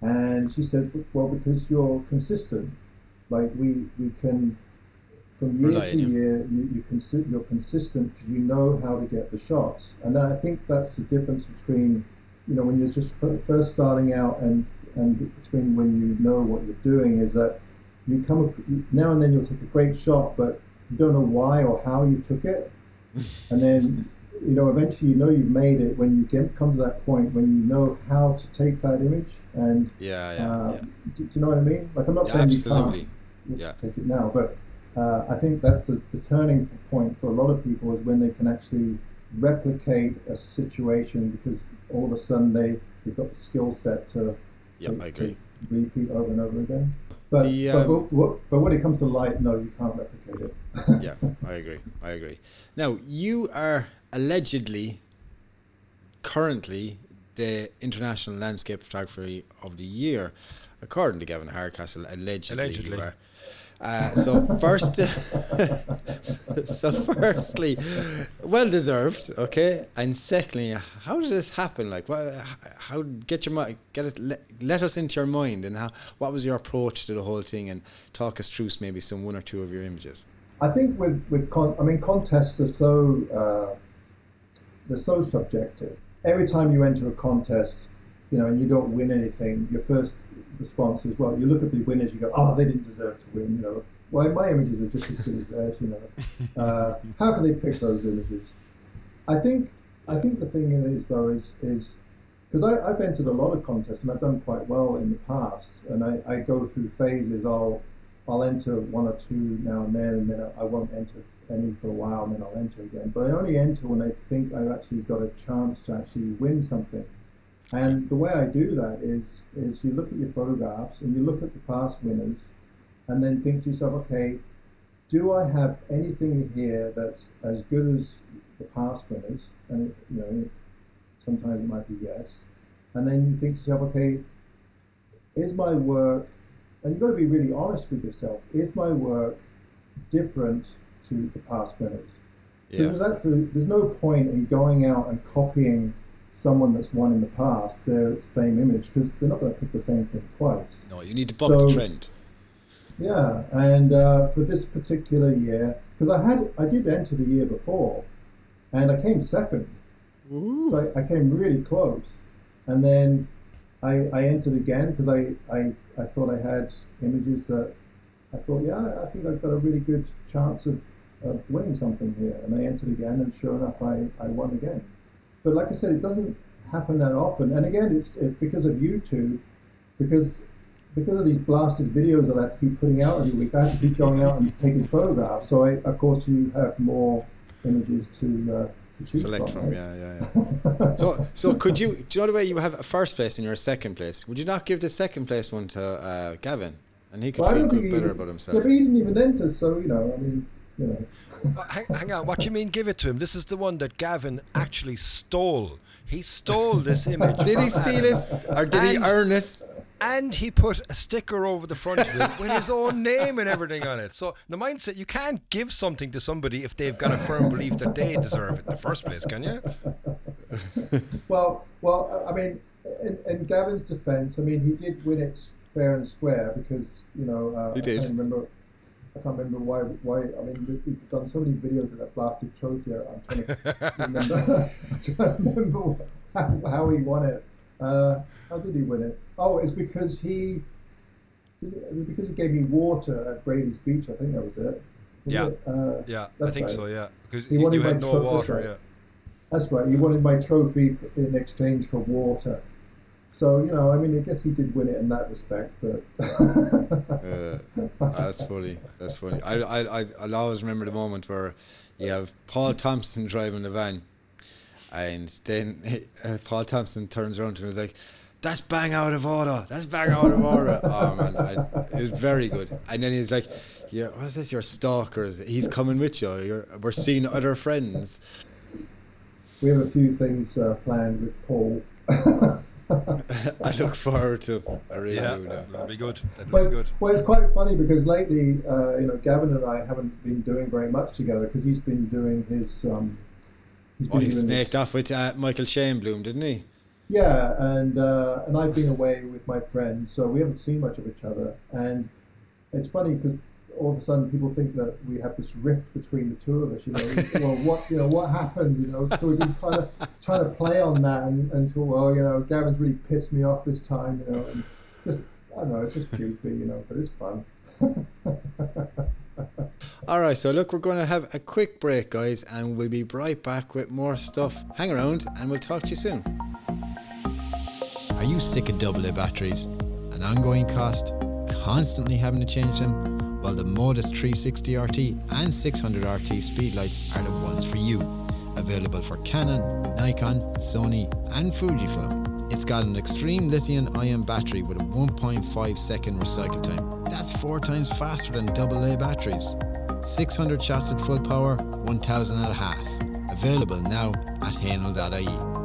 And she said, "Well, because you're consistent. Like we we can." From year to year, you, you consi- you're consistent because you know how to get the shots, and then I think that's the difference between, you know, when you're just fir- first starting out and and between when you know what you're doing is that you come ac- now and then you'll take a great shot, but you don't know why or how you took it, and then you know eventually you know you've made it when you get come to that point when you know how to take that image and yeah, yeah, uh, yeah. Do, do you know what I mean? Like I'm not Yeah, saying absolutely. you can't take it now, but uh, I think that's the, the turning point for a lot of people is when they can actually replicate a situation because all of a sudden they they've got the skill set to, Yep, to, I agree. to repeat over and over again. But, The, but, um, but, what- but when it comes to light, no, you can't replicate it. yeah, I agree. I agree. Now, you are allegedly currently the International Landscape Photography of the Year, according to Gavin Hardcastle. Allegedly, Allegedly. you are. Uh, so first, so firstly, well deserved, okay. And secondly, how did this happen? Like, what? How get your mind? Get it. Let, let us into your mind, and how? What was your approach to the whole thing? And talk us through maybe some one or two of your images. I think with with con- I mean contests are so uh, they're so subjective. Every time you enter a contest, you know, and you don't win anything, your first response is, well, you look at the winners, you go, oh, they didn't deserve to win. You know, well, my images are just as good as theirs. You know, uh, how can they pick those images? I think I think the thing is though is is because I've entered a lot of contests and I've done quite well in the past, and I, I go through phases. I'll I'll enter one or two now and then, and then I won't enter any for a while, and then I'll enter again. But I only enter when I think I've actually got a chance to actually win something. And the way I do that is is you look at your photographs and you look at the past winners, and then think to yourself, okay, do I have anything here that's as good as the past winners? And you know, sometimes it might be yes. And then you think to yourself, okay, is my work and you've got to be really honest with yourself. Is my work different to the past winners? Because Yeah. there's actually there's no point in going out and copying someone that's won in the past their same image because they're not going to pick the same thing twice. No, you need to buck So- the trend. Yeah, and uh, for this particular year, because I had I did enter the year before, and I came second, Ooh. so I, I came really close, and then I, I entered again because I, I I thought I had images that I thought yeah I think I've got a really good chance of, of winning something here, and I entered again, and sure enough I, I won again, but like I said, it doesn't happen that often, and again it's it's because of YouTube, because because of these blasted videos that I have to keep putting out every week, I have to keep going out and taking photographs. So, I, of course, you have more images to uh, to choose Select from. right? yeah, yeah, yeah. so, so could you? Do you know the way you have a first place and you're a second place? Would you not give the second place one to uh, Gavin, and he could Well, feel good, better even- about Yeah, himself? but he didn't even enter, so you know, I mean, you know. Hang, hang on, what do you mean give it to him? This is the one that Gavin actually stole. He stole this image. Did he steal it, or did he And- earn it? And he put a sticker over the front of it with his own name and everything on it. So the mindset you can't give something to somebody if they've got a firm belief that they deserve it in the first place, can you? Well, well, I mean, in, in Gavin's defence, I mean, he did win it fair and square because you know uh, He did. I can't remember. I can't remember why. Why I mean, we- we've done so many videos of that blasted trophy. I'm trying to remember. I'm trying to remember how, how he won it. Uh, how did he win it? Oh, it's because he. it- it was because he gave me water at Brady's Beach. I think that was it. Was Yeah. it? Uh, Yeah, I think right. so. Yeah, because He you, wanted you had my no tro- that's water. right. Yeah. That's right. He wanted my trophy in exchange for water. So you know, I mean, I guess he did win it in that respect, but Uh, that's funny. That's funny. I, I, I, I'll always remember the moment where you have Paul Thompson driving the van, and then uh, Paul Thompson turns around to him and is like, "That's bang out of order. That's bang out of order." oh man, I, it was very good. And then he's like, "Yeah, what's this? Your stalkers? He's coming with you. You're, we're seeing other friends." we have a few things uh, planned with Paul. I look forward to. I really Yeah, do. Now. that'll be good. That'll Well, be good. it's, well, it's quite funny because lately, uh, you know, Gavin and I haven't been doing very much together because he's been doing his. Um, he's Oh, he snaked this- off with uh, Michael Shainblum, didn't he? Yeah, and uh, and I've been away with my friends, so we haven't seen much of each other. And it's funny because all of a sudden people think that we have this rift between the two of us. You know, well, what you know, what happened? You know, so we've been kind of trying to play on that, and, and so well, you know, Gavin's really pissed me off this time. You know, and just I don't know, it's just goofy, you know, but it's fun. All right, so look, we're going to have a quick break, guys, and we'll be right back with more stuff. Hang around, and we'll talk to you soon. Are you sick of double A batteries? An ongoing cost? Constantly having to change them? Well, the Modus 360 RT and 600 RT speedlights are the ones for you. Available for Canon, Nikon, Sony, and Fujifilm. It's got an extreme lithium ion battery with a 1.5 second recycle time. That's four times faster than AA batteries. 600 shots at full power, 1000 at a half. Available now at hahnel.ie.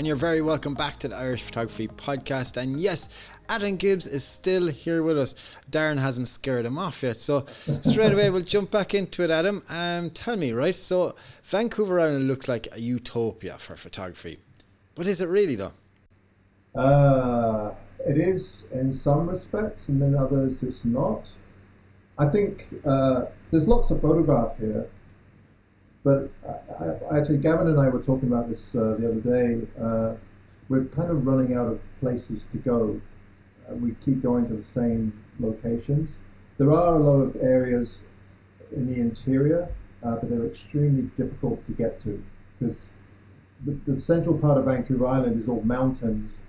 And you're very welcome back to the Irish Photography Podcast. And yes, Adam Gibbs is still here with us. Darren hasn't scared him off yet. So straight away we'll jump back into it, Adam. Um, tell me, right? So Vancouver Island looks like a utopia for photography. But is it really though? Uh, it is in some respects, and then others it's not. I think uh, there's lots to photograph here, but I, I, actually, Gavin and I were talking about this uh, the other day. Uh, we're kind of running out of places to go. Uh, we keep going to the same locations. There are a lot of areas in the interior, uh, but they're extremely difficult to get to because the, the central part of Vancouver Island is all mountains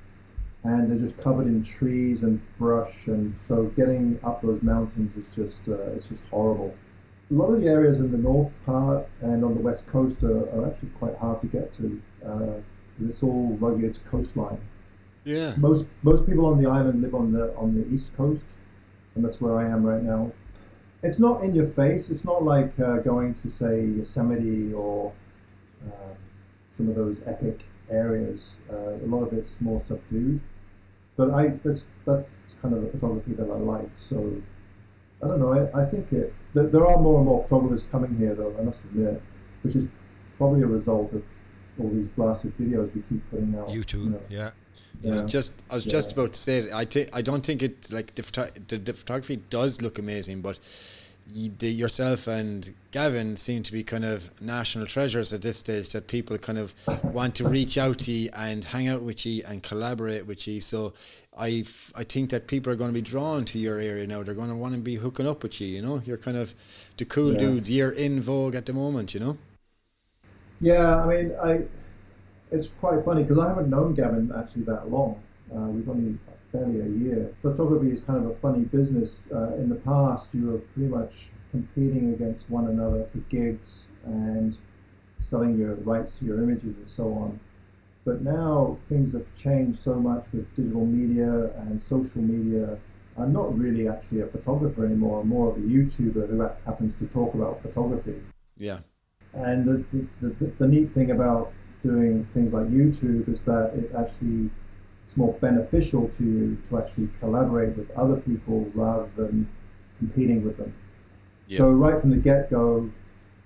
and they're just covered in trees and brush, and so getting up those mountains is just uh, it's just horrible. A lot of the areas in the north part and on the west coast are, are actually quite hard to get to. Uh, it's all rugged coastline. Yeah. Most most people on the island live on the on the east coast, and that's where I am right now. It's not in your face. It's not like uh, going to say Yosemite or um, some of those epic areas. Uh, a lot of it's more subdued. But I that's that's kind of the photography that I like. So I don't know. I, I think it. There, there are more and more photographers coming here, though. I must admit, which is probably a result of all these blasted videos we keep putting out. YouTube, you know. yeah. I was just I was Yeah. just about to say it. I think I don't think it like the, photo- the, the photography does look amazing, but you, the, yourself and Gavin seem to be kind of national treasures at this stage. That people kind of want to reach out to you and hang out with you and collaborate with you. So I I think that people are going to be drawn to your area now. They're going to want to be hooking up with you. You know, you're kind of the cool Yeah. dude. You're in vogue at the moment. You know. Yeah, I mean, I. It's quite funny because I haven't known Gavin actually that long. Uh, we've only barely a year. Photography is kind of a funny business. Uh, in the past, you were pretty much competing against one another for gigs and selling your rights to your images and so on. But now things have changed so much with digital media and social media. I'm not really actually a photographer anymore. I'm more of a YouTuber who happens to talk about photography. Yeah. And the, the, the, the neat thing about doing things like YouTube is that it actually it's more beneficial to you to actually collaborate with other people rather than competing with them. Yeah. So right from the get go,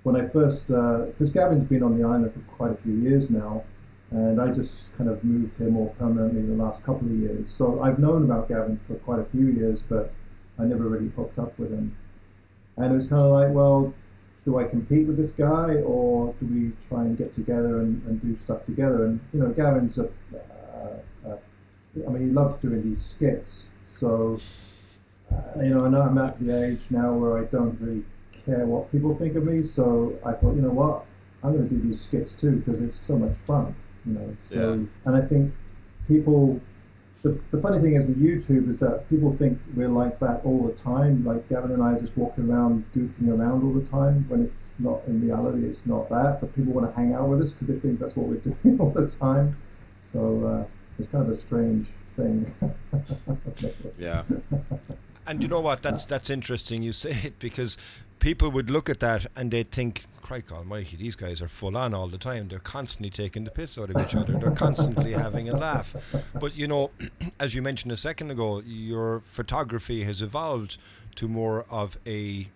when I first, because Gavin's been on the island for quite a few years now, and I just kind of moved here more permanently in the last couple of years. So I've known about Gavin for quite a few years, but I never really hooked up with him. And it was kind of like, well, do I compete with this guy, or do we try and get together and, and do stuff together? And you know, Gavin's a, uh, uh, I mean, he loves doing these skits. So uh, you know, I know I'm at the age now where I don't really care what people think of me. So I thought, you know what, I'm going to do these skits too because it's so much fun. You know, so Yeah. and I think people. The, the funny thing is with YouTube is that people think we're like that all the time. Like Gavin and I are just walking around, goofing around all the time. When it's not in reality, it's not that. But people want to hang out with us because they think that's what we're doing all the time. So uh, it's kind of a strange thing. Yeah. And you know what? That's that's interesting. You say it because people would look at that and they'd think, "Crike Almighty, these guys are full on all the time. They're constantly taking the piss out of each other. They're constantly having a laugh." But you know, as you mentioned a second ago, your photography has evolved to more of a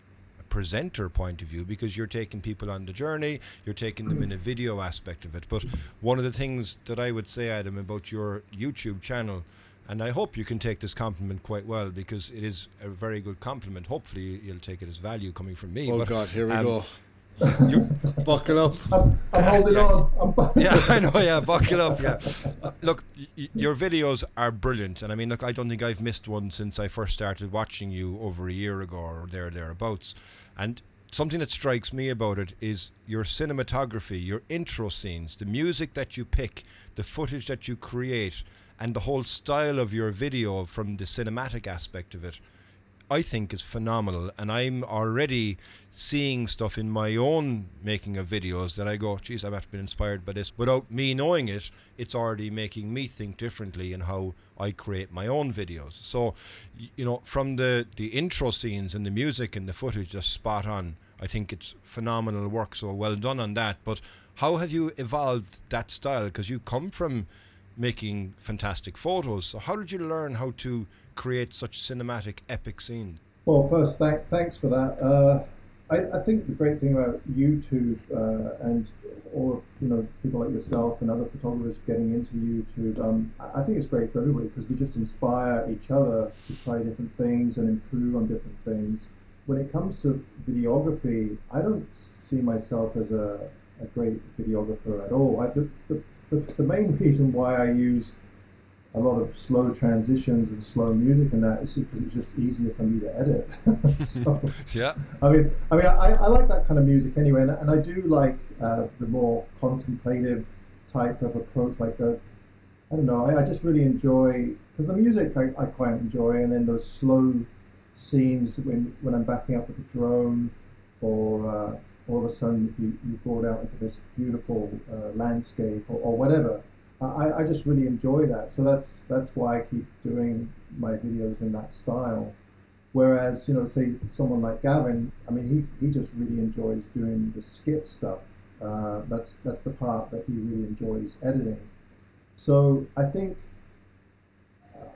presenter point of view because you're taking people on the journey, you're taking them in a video aspect of it. But one of the things that I would say, Adam, about your YouTube channel, and I hope you can take this compliment quite well because it is a very good compliment. Hopefully, you'll take it as value coming from me. Oh but, God, here we um, go. you- Buckle up. I'm, I'm holding on. I'm yeah, I know. Yeah, buckle up. Yeah, Uh, look, y- your videos are brilliant, and I mean, look, I don't think I've missed one since I first started watching you over a year ago or there thereabouts. And something that strikes me about it is your cinematography, your intro scenes, the music that you pick, the footage that you create, and the whole style of your video from the cinematic aspect of it. I think is phenomenal, and I'm already seeing stuff in my own making of videos that I go, geez, I've been inspired by this. Without me knowing it, it's already making me think differently in how I create my own videos. So, you know, from the the intro scenes and the music and the footage, just spot on. I think it's phenomenal work. So well done on that. But how have you evolved that style? Because you come from making fantastic photos. So how did you learn how to create such cinematic, epic scenes? Well, first, thank, thanks for that. Uh, I, I think the great thing about YouTube uh, and all of you know people like yourself and other photographers getting into YouTube, um, I think it's great for everybody because we just inspire each other to try different things and improve on different things. When it comes to videography, I don't see myself as a, a great videographer at all. I, the, the, the, the main reason why I use a lot of slow transitions and slow music and that is because it's just easier for me to edit. so, Yeah. I mean, I mean, I, I like that kind of music anyway, and, and I do like uh, the more contemplative type of approach, like the, I don't know, I, I just really enjoy because the music I, I quite enjoy, and then those slow scenes when when I'm backing up with the drone, or uh, all of a sudden you, you brought out into this beautiful uh, landscape or, or whatever. I, I just really enjoy that, so that's that's why I keep doing my videos in that style. Whereas, you know, say someone like Gavin, I mean, he, he just really enjoys doing the skit stuff. Uh, that's that's the part that he really enjoys editing. So I think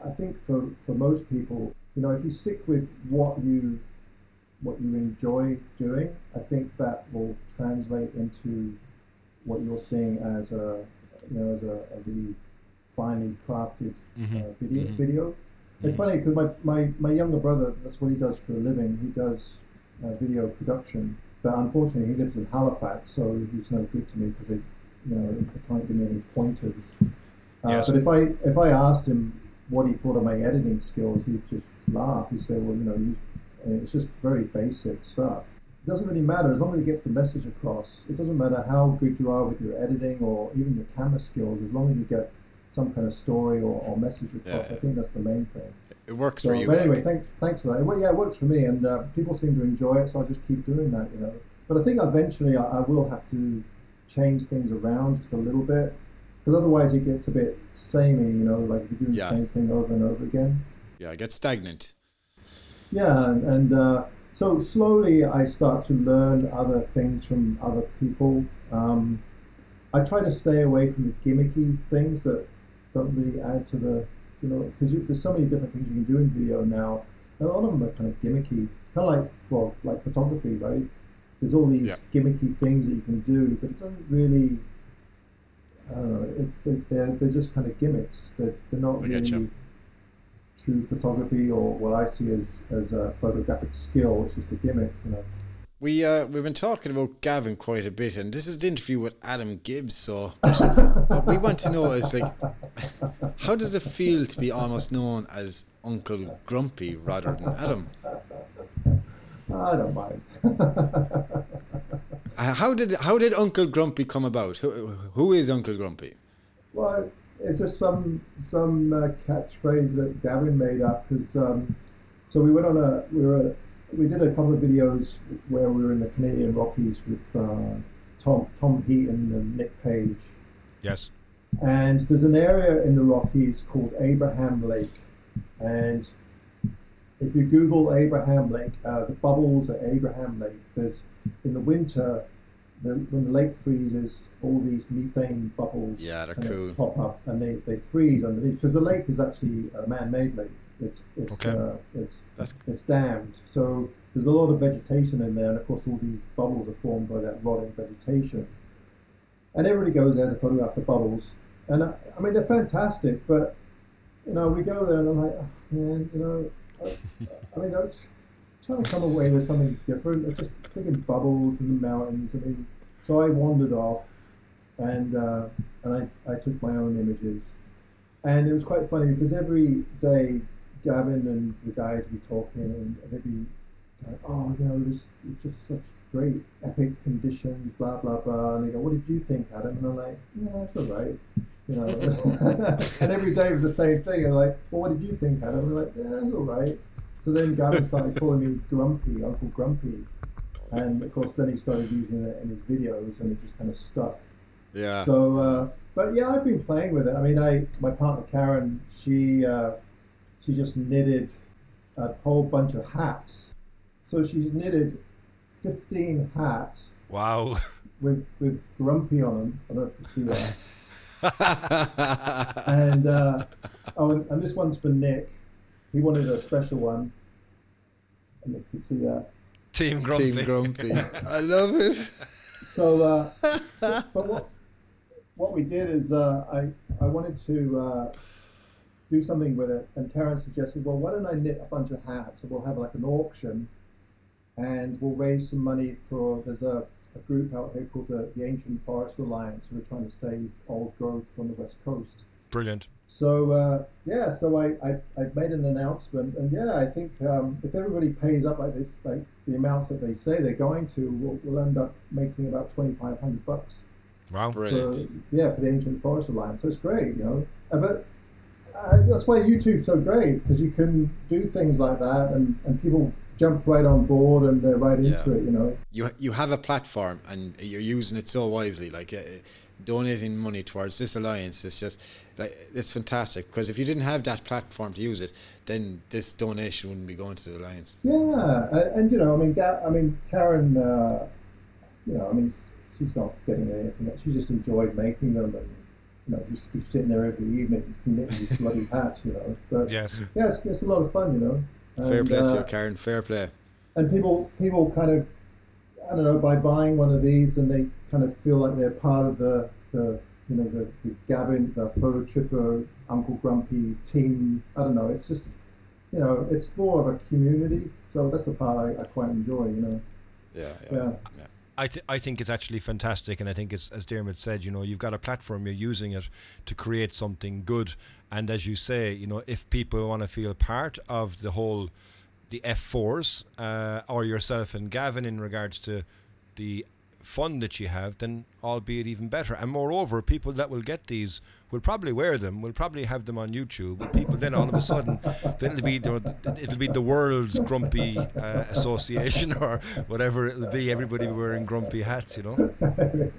I think for, for most people, you know, if you stick with what you what you enjoy doing, I think that will translate into what you're seeing as a you know as a, a really finely crafted uh, video. Video. It's funny because my, my, my younger brother, that's what he does for a living. He does uh, video production, but unfortunately he lives in Halifax, so he's no good to me because he, you know, can't give me any pointers. Uh, Yes. But if I if I asked him what he thought of my editing skills, he'd just laugh. He'd say, "Well, you know, you, it's just very basic stuff. It doesn't really matter as long as it gets the message across. It doesn't matter how good you are with your editing or even your camera skills, as long as you get some kind of story or, or message across. Yeah. I think that's the main thing. It works So, for you. but anyway, thanks, thanks for that. Well, yeah, it works for me, and uh, people seem to enjoy it, so I just keep doing that, you know. But I think eventually I, I will have to change things around just a little bit, because otherwise it gets a bit samey, you know, like you're doing Yeah. the same thing over and over again. yeah, it gets stagnant. Yeah, and, uh, so slowly I start to learn other things from other people. Um, I try to stay away from the gimmicky things that don't really add to the, you know, because there's so many different things you can do in video now. And a lot of them are kind of gimmicky, kind of like, well, like photography, right? there's all these gimmicky things that you can do, but it doesn't really. I don't know. It, it, they're, they're just kind of gimmicks. They're, they're not I really. True photography or what I see as, as a photographic skill. It's just a gimmick, you know. We uh, we've been talking about Gavin quite a bit, and this is the interview with Adam Gibbs. So what we want to know is like, how does it feel to be almost known as Uncle Grumpy rather than Adam? I don't mind. Uh, How did how did Uncle Grumpy come about? Who, who is Uncle Grumpy? Well, it's just some some uh, catchphrase that Gavin made up because um, so we went on a we were we did a couple of videos where we were in the Canadian Rockies with uh, Tom Tom Heaton and Nick Page, Yes. and there's an area in the Rockies called Abraham Lake, and if you Google Abraham Lake, uh, the bubbles at Abraham Lake, there's in the winter. The, when the lake freezes, all these methane bubbles Yeah, cool. pop up and they, they freeze underneath because the lake is actually a man-made lake. It's it's Okay. uh, it's That's it's dammed, so there's a lot of vegetation in there, and of course all these bubbles are formed by that rotting vegetation. And everybody goes there to photograph the bubbles, and I, I mean they're fantastic, but you know we go there and I'm like, oh, man, you know, I, I mean was trying to come away with something different. It's just freaking bubbles in the mountains. I mean, so I wandered off, and uh, and I, I took my own images, and it was quite funny because every day Gavin and the guys would be talking and they'd be going, oh, you know, it was, it was just such great epic conditions, blah blah blah. And they go, what did you think, Adam? And I'm like, yeah, it's all right. You know, and every day was the same thing. And like, well, what did you think, Adam? And I'm like, yeah, it's all right. So then Gavin started calling me Grumpy, Uncle Grumpy, and of course then he started using it in his videos, and it just kind of stuck. yeah. So, uh, but yeah, I've been playing with it. I mean, I my partner Karen, she uh, she just knitted a whole bunch of hats. So she's knitted fifteen hats Wow. with with Grumpy on them. I don't know if you see that. and uh, oh, and, and this one's for Nick. He wanted a special one. And if you can see that. Team Grumpy. Team Grumpy. I love it. So, uh, so- but what, what we did is uh, I, I wanted to uh, do something with it, and Karen suggested, well, why don't I knit a bunch of hats and we'll have like an auction and we'll raise some money for, there's a, a group out here called the, the Ancient Forest Alliance who are trying to save old growth on the west coast. Brilliant. So uh, yeah, so I, I, I made an announcement, and yeah, I think um, if everybody pays up like this, like the amounts that they say they're going to, we'll, we'll end up making about twenty five hundred bucks. Wow. Brilliant. For, yeah, for the Ancient Forest Alliance. So it's great, you know. Uh, but uh, that's why YouTube's so great because you can do things like that, and, and people jump right on board and they're right into Yeah. it, you know. you you have a platform and you're using it so wisely like uh, donating money towards this alliance is just like it's fantastic because if you didn't have that platform to use it then this donation wouldn't be going to the alliance Yeah, and, and you know, I mean, Ga- I mean, Karen, uh, you know, I mean, she's not getting anything. She just enjoyed making them, and you know, just be sitting there every evening, just knitting these bloody hats, you know. But Yes. yeah, it's, it's a lot of fun, you know. fair And, play to uh, you Karen fair play and people, people kind of, I don't know, by buying one of these, and they kind of feel like they're part of the, the you know, the, the Gavin, the Fototripper, Uncle Grumpy team. I don't know. It's just, you know, it's more of a community. So that's the part I, I quite enjoy, you know. yeah yeah, Yeah. yeah. I, th- I think it's actually fantastic, and I think it's as Dermot said, you know, you've got a platform, you're using it to create something good, and as you say, you know, if people want to feel part of the whole, the F4s, uh, or yourself and Gavin in regards to the fun that you have, then albeit even better. And moreover, people that will get these will probably wear them, will probably have them on YouTube. But people then all of a sudden, then it'll be the, it'll be the world's grumpy uh, association or whatever it'll be. Everybody wearing grumpy hats, you know.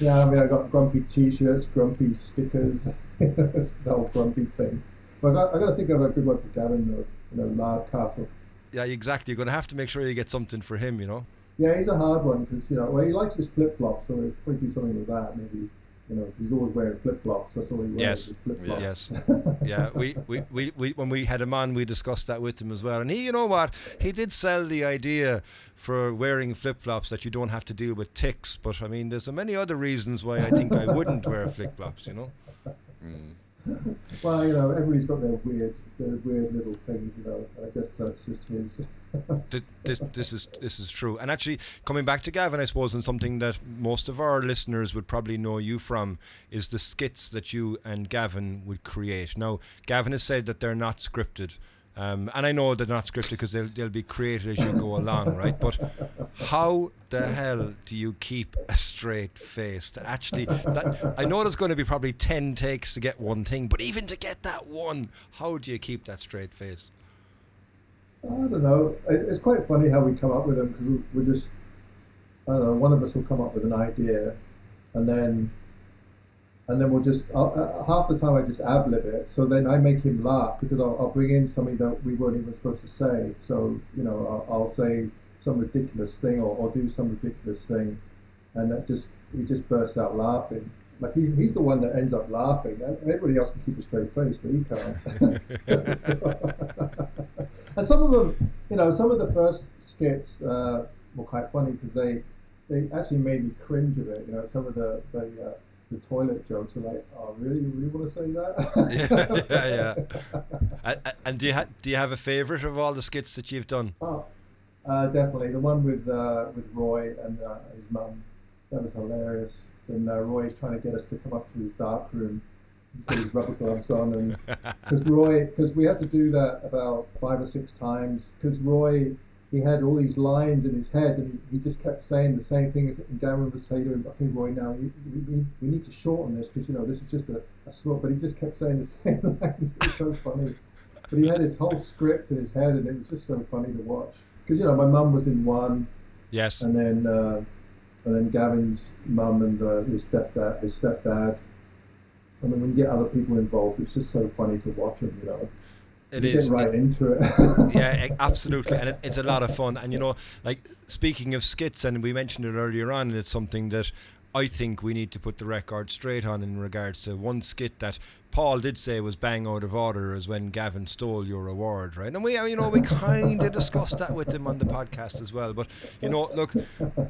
yeah, I mean, I got grumpy T-shirts, grumpy stickers. it's the whole grumpy thing. But I got, I got to think of a good one for Gavin, though. You know, Lard Castle. Yeah, exactly. You're going to have to make sure you get something for him, you know. Yeah, he's a hard one because you know, well, he likes his flip flops, so we probably do something with that. Maybe you know, he's always wearing flip flops. That's all he wears. Yes. flip flops. Yes. yeah. We, we, we, we, when we had him on, we discussed that with him as well. And he, you know what? He did sell the idea for wearing flip flops that you don't have to deal with ticks. But I mean, there's so many other reasons why I think I wouldn't wear flip flops, you know? Mm. Well, you know, everybody's got their weird, their weird little things. You know, I guess that's just his. this, this this is this is true. And actually, coming back to Gavin, I suppose, and something that most of our listeners would probably know you from is the skits that you and Gavin would create. Now, Gavin has said that they're not scripted. Um, and I know they're not scripted because they'll, they'll be created as you go along, right? But how the hell do you keep a straight face to actually? That, I know there's going to be probably 10 takes to get one thing, but even to get that one, how do you keep that straight face? I don't know. It's quite funny how we come up with them because we're just, I don't know. One of us will come up with an idea, and then, and then we'll just uh, half the time I just ad lib it. So then I make him laugh because I'll, I'll bring in something that we weren't even supposed to say. So you know, I'll, I'll say some ridiculous thing or, or do some ridiculous thing, and that just he just bursts out laughing. Like he's, he's the one that ends up laughing. Everybody else can keep a straight face, but he can't. and some of them, you know, some of the first skits uh, were quite funny because they they actually made me cringe a bit. You know, some of the the, uh, the toilet jokes are like, oh, really, you really want to say that? yeah, yeah, yeah. And, and do you ha- do you have a favorite of all the skits that you've done? Oh, uh, definitely the one with uh, with Roy and uh, his mum. That was hilarious. And uh, Roy's trying to get us to come up to his dark room. He's his rubber gloves on, and because Roy, because we had to do that about five or six times. Because Roy, he had all these lines in his head, and he, he just kept saying the same thing. As and Gavin would say to him, "Okay, Roy, now we, we, we need to shorten this because you know this is just a, a slot." But he just kept saying the same lines. It was so funny. But he had his whole script in his head, and it was just so funny to watch. Because you know, my mum was in one, Yes. and then uh, and then Gavin's mum and uh, his stepdad, his stepdad. I mean, when you get other people involved, it's just so funny to watch them. You know, It is. get right into it. yeah, absolutely, and it, it's a lot of fun. And you know, like speaking of skits, and we mentioned it earlier on, and it's something that I think we need to put the record straight on in regards to one skit that Paul did say was bang out of order, is when Gavin stole your award, right? And we, uh, you know, we kind of discussed that with him on the podcast as well. But you know, look,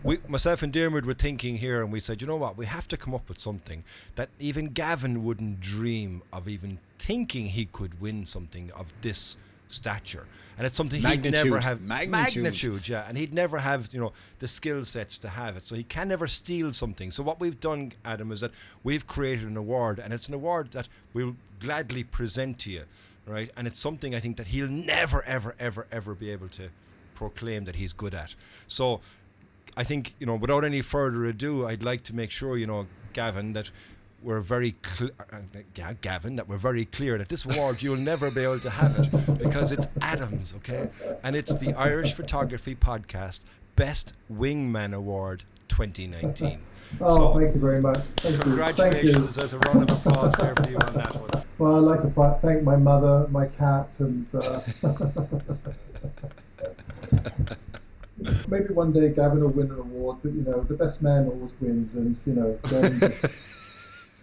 we, myself and Dermot were thinking here, and we said, you know what, we have to come up with something that even Gavin wouldn't dream of even thinking he could win something of this stature, and it's something he'd never have Magnitude. yeah, and he'd never have you know the skill sets to have it, so he can never steal something. So what we've done, Adam, is that we've created an award, and it's an award that we'll gladly present to you, right? And it's something I think that he'll never, ever, ever, ever be able to proclaim that he's good at. So I think you know, without any further ado, I'd like to make sure you know, Gavin, that we're very cl- uh, Gavin, that we're very clear that this award you'll never be able to have it because it's Adams, okay, and it's the Irish Photography Podcast Best Wingman Award 2019. oh, So- thank you very much. Thank you. Thank you. Congratulations! There's a round of applause there for you on that one. Well, I'd like to thank my mother, my cat, and uh, maybe one day Gavin will win an award. But you know, the best man always wins, and you know,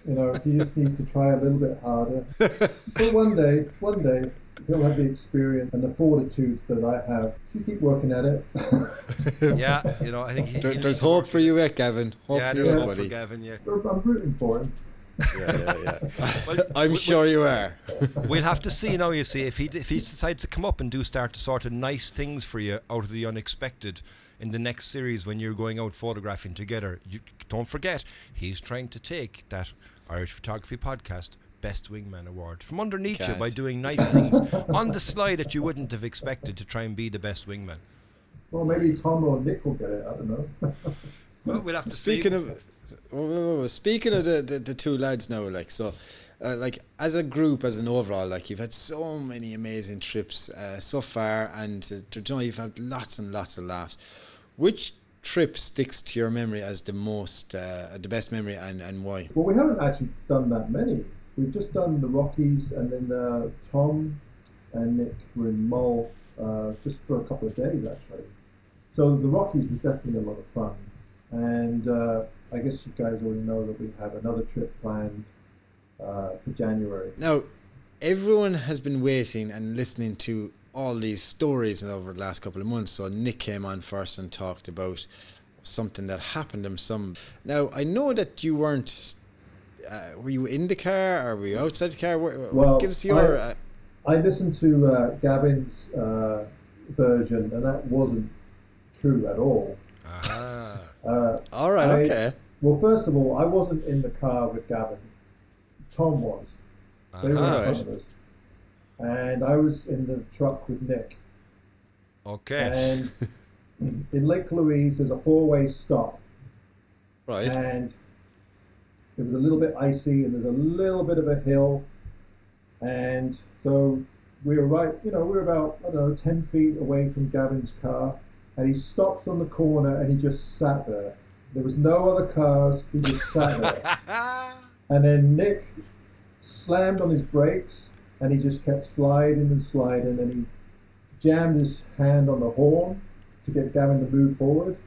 you know, he just needs to try a little bit harder. But one day, one day. He'll have the experience and the fortitude that I have. So you keep working at it. Yeah, you know, I think he, There, there's hope work- for you yet, Gavin. Hope Yeah, for there's you, hope for buddy. Gavin. Yeah. I'm rooting for him. Yeah, yeah, yeah. Well, I'm we- sure you are. We'll have to see now. You see, if he if he decides to come up and do start to sort of nice things for you out of the unexpected in the next series when you're going out photographing together, you don't forget he's trying to take that Irish Photography Podcast Best Wingman Award from underneath you Cat. by doing nice things on the slide that you wouldn't have expected to try and be the best wingman. Well, maybe Tom or Nick will get it. I don't know. Well, we'll have to Speaking see. of, whoa, whoa, whoa, speaking of the, the, the two lads now, like so, uh, like as a group, as an overall, like you've had so many amazing trips uh, so far, and uh, you know you've had lots and lots of laughs. Which trip sticks to your memory as the most, uh, the best memory, and, and why? Well, we haven't actually done that many. We've just done the Rockies, and then uh, Tom and Nick were in Mull uh, just for a couple of days, actually. So the Rockies was definitely a lot of fun. and uh, I guess you guys already know that we have another trip planned uh, for January. Now, everyone has been waiting and listening to all these stories over the last couple of months. So Nick came on first and talked about something that happened to him. Some now I know that you weren't. Uh, were you in the car or were you outside the car? Where, Well, give us your. I- uh, I listened to uh, Gavin's uh, version, and that wasn't true at all. Ah. Uh, all right. I- okay. well, first of all, I wasn't in the car with Gavin. Tom was. They were in Ah, front of us. And I was in the truck with Nick. Oh, okay. And in Lake Louise, there's a four-way stop, Right. and it was a little bit icy, and there's a little bit of a hill, and so we were right, you know, we were about I don't know ten feet away from Gavin's car, and he stops on the corner, and he just sat there. There was no other cars. He just sat there, and then Nick slammed on his brakes, and he just kept sliding and sliding, and he jammed his hand on the horn to get Gavin to move forward.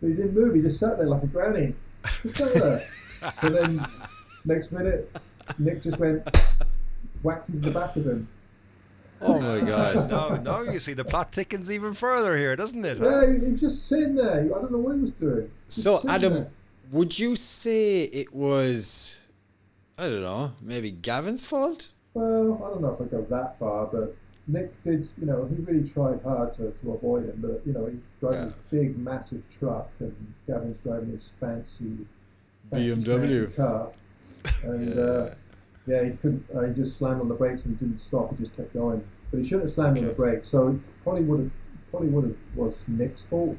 But he didn't move, he just sat there like a granny. Just sat there. so then, next minute, Nick just went, whacked into the back of him. oh my God. now, now you see the plot thickens even further here, doesn't it? Yeah, he, he was just sitting there. I don't know what he was doing. Just So sitting Adam, there. would you say it was? I don't know. Maybe Gavin's fault. Well, I don't know if I go that far, but Nick did, you know, he really tried hard to, to avoid him, but, you know, he's driving Yeah. this big, massive truck, and Gavin's driving his fancy, fancy BMW. schmancy car. And, uh, yeah, he couldn't, uh, he just slammed on the brakes and didn't stop, he just kept going. But he shouldn't have slammed on the brakes, so it probably would have, probably would have, was Nick's fault.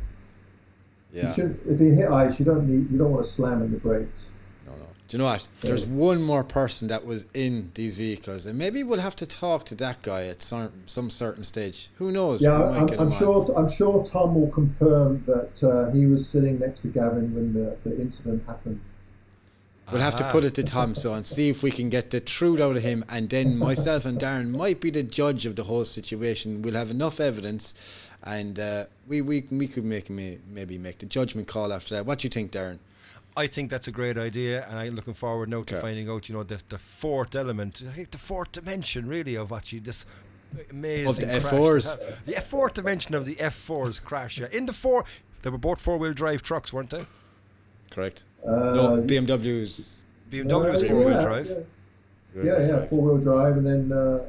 Yeah. You should, if you hit ice, you don't need, you don't want to slam on the brakes. No, no. Do you know what? There's one more person that was in these vehicles, and maybe we'll have to talk to that guy at some some certain stage. Who knows? Yeah, We I'm, I'm him on. sure. I'm sure Tom will confirm that uh, he was sitting next to Gavin when the, the incident happened. We'll have to put it to Tom so and see if we can get the truth out of him, and then myself and Darren might be the judge of the whole situation. We'll have enough evidence, and uh, we, we we could make maybe make the judgment call after that. What do you think, Darren? I think that's a great idea, and I'm looking forward now to Okay. finding out, you know, the, the fourth element, I think the fourth dimension, really, of actually this amazing Of the crash F fours, the fourth dimension of the F4's crash. Yeah. In the four, they were both four-wheel drive trucks, weren't they? Correct. Uh, no, BMWs. BMW was uh, four-wheel yeah, drive. Yeah, yeah, yeah four wheel drive, and then uh,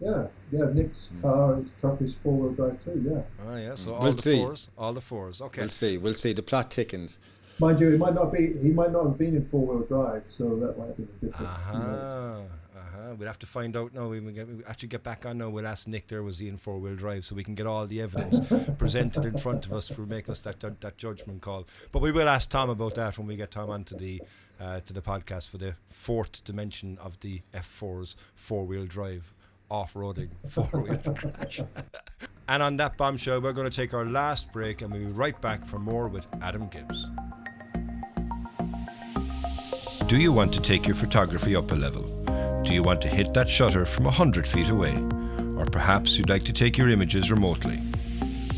yeah, yeah, Nick's Hmm. car, his truck is four wheel drive too. Yeah, Oh yeah, so all We'll the see. fours, all the fours. Okay. We'll see. We'll see. The plot thickens. Mind you, he might not be. He might not have been in four wheel drive, so that might have been a different. you know. Uh-huh. Uh-huh. We'll have to find out now. We get, we actually get back on now. We'll ask Nick there was he in four wheel drive so we can get all the evidence presented in front of us for make us that, that that judgment call. But we will ask Tom about that when we get Tom onto the uh, to the podcast for the fourth dimension of the F4's four wheel drive off roading four wheel crash. And on that bombshell, we're going to take our last break and we'll be right back for more with Adam Gibbs. Do you want to take your photography up a level? Do you want to hit that shutter from 100 feet away? Or perhaps you'd like to take your images remotely?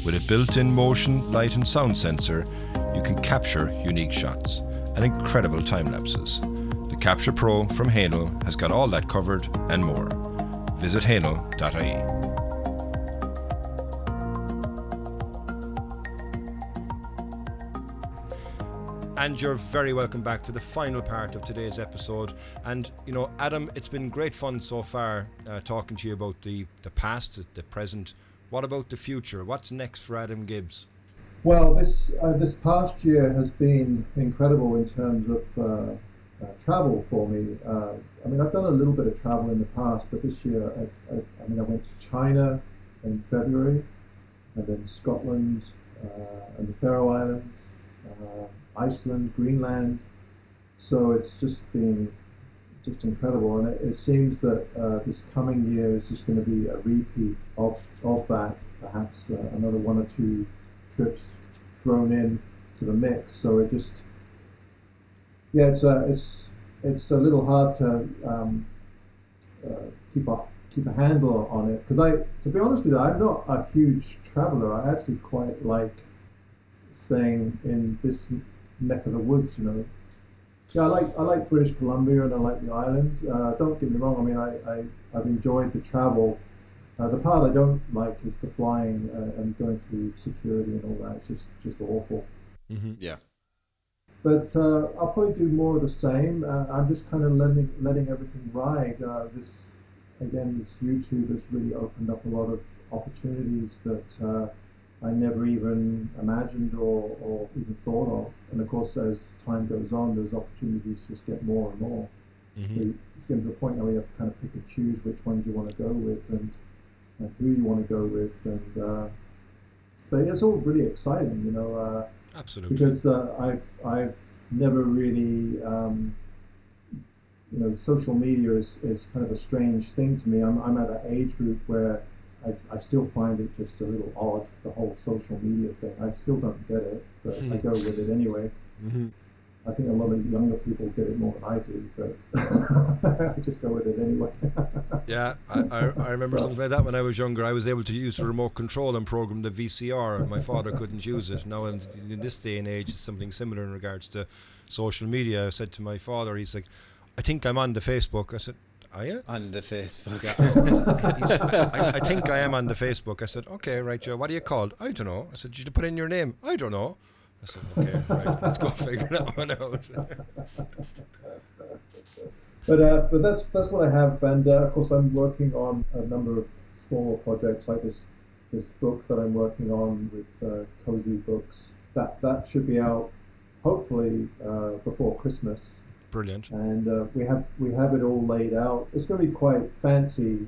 With a built in motion, light, and sound sensor, you can capture unique shots and incredible time lapses. The Capture Pro from Hahnel has got all that covered and more. Visit hahnel.ie. And you're very welcome back to the final part of today's episode. And you know, Adam, it's been great fun so far uh, talking to you about the the past, the present. What about the future? What's next for Adam Gibbs? Well, this uh, this past year has been incredible in terms of uh, uh, travel for me. Uh, I mean, I've done a little bit of travel in the past, but this year, I, I, I mean, I went to China in February, and then Scotland uh, and the Faroe Islands, uh, Iceland, Greenland. So it's just been just incredible, and it, it seems that uh, this coming year is just going to be a repeat of of that. Perhaps uh, another one or two trips thrown in to the mix. So it just, yeah, it's a it's it's a little hard to um, uh, keep a keep a handle on it because I, to be honest with you, I'm not a huge traveler. I actually quite like staying in this neck of the woods. You know, yeah, I like I like British Columbia and I like the island. Uh, don't get me wrong. I mean, I, I I've enjoyed the travel. Uh, the part I don't like is the flying uh, and going through security and all that. It's just just awful. Mm-hmm. Yeah. But uh, I'll probably do more of the same. Uh, I'm just kind of letting letting everything ride. Uh, this again, this YouTube has really opened up a lot of opportunities that uh, I never even imagined or, or even thought of. And of course, as time goes on, those opportunities just get more and more. Mm-hmm. It's getting to the point now where you have to kind of pick and choose which ones you want to go with and, and who you want to go with. And uh, but it's all really exciting, you know. Uh, Absolutely. because uh, I've I've never really um, you know social media is, is kind of a strange thing to me. I'm, I'm at an age group where I, I still find it just a little odd the whole social media thing. I still don't get it, but I go with it anyway. Mm-hmm. I think a lot of younger people get it more than I do, but I just go with it anyway. Yeah, I, I, I remember something like that when I was younger. I was able to use the remote control and program the VCR, and my father couldn't use it. Now, in, in this day and age, it's something similar in regards to social media. I said to my father, he's like, I think I'm on the Facebook. I said, Are you? On the Facebook. He said, I, I think I am on the Facebook. I said, Okay, right, Joe. What are you called? I don't know. I said, Did you put in your name? I don't know. I said, Okay, right. Let's go figure that one out. But uh, but that's that's what I have, and uh, of course I'm working on a number of smaller projects like this this book that I'm working on with uh, Kozu Books. That that should be out hopefully uh, before Christmas, Brilliant. and uh, we have we have it all laid out. It's going to be quite fancy,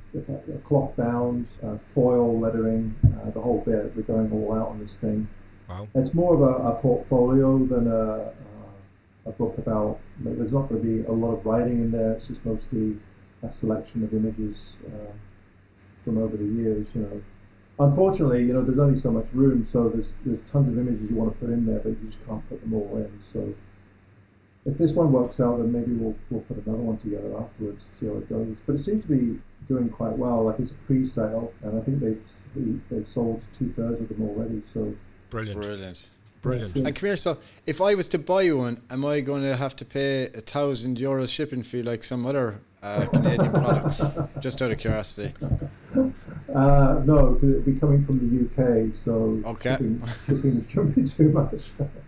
cloth bound, uh, foil lettering, uh, the whole bit. We're going all out on this thing. Wow. It's more of a, a portfolio than a, a book about. There's not going to be a lot of writing in there. It's just mostly a selection of images uh, from over the years. You know, unfortunately, you know, there's only so much room, so there's there's tons of images you want to put in there, but you just can't put them all in. So if this one works out, then maybe we'll we'll put another one together afterwards, to see how it goes. But it seems to be doing quite well. Like it's a pre-sale, and I think they've they've sold two thirds of them already. So Brilliant. Brilliant. Brilliant. And come here, so if I was to buy one, am I going to have to pay a thousand euros shipping fee like some other uh, Canadian products? Just out of curiosity. Uh, no, because it'd be coming from the UK, so Okay. shipping, shipping shouldn't be too much.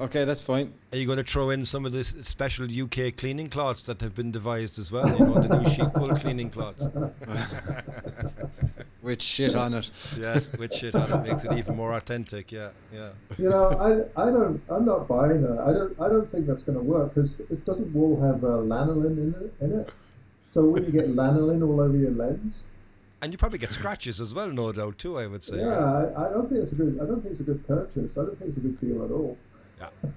Okay, that's fine. Are you going to throw in some of the special UK cleaning cloths that have been devised as well? You know, the new sheep wool cleaning cloths. With shit on it. Yes, which shit on it makes it even more authentic. Yeah, yeah. you know, I, I don't, I'm not buying that. I don't, I don't think that's going to work because it doesn't wool have uh, lanolin in it, in it. So when you get lanolin all over your lens, And you probably get scratches as well, no doubt, too. I would say. yeah, I, I don't think it's a good, I don't think it's a good purchase. I don't think it's a good deal at all.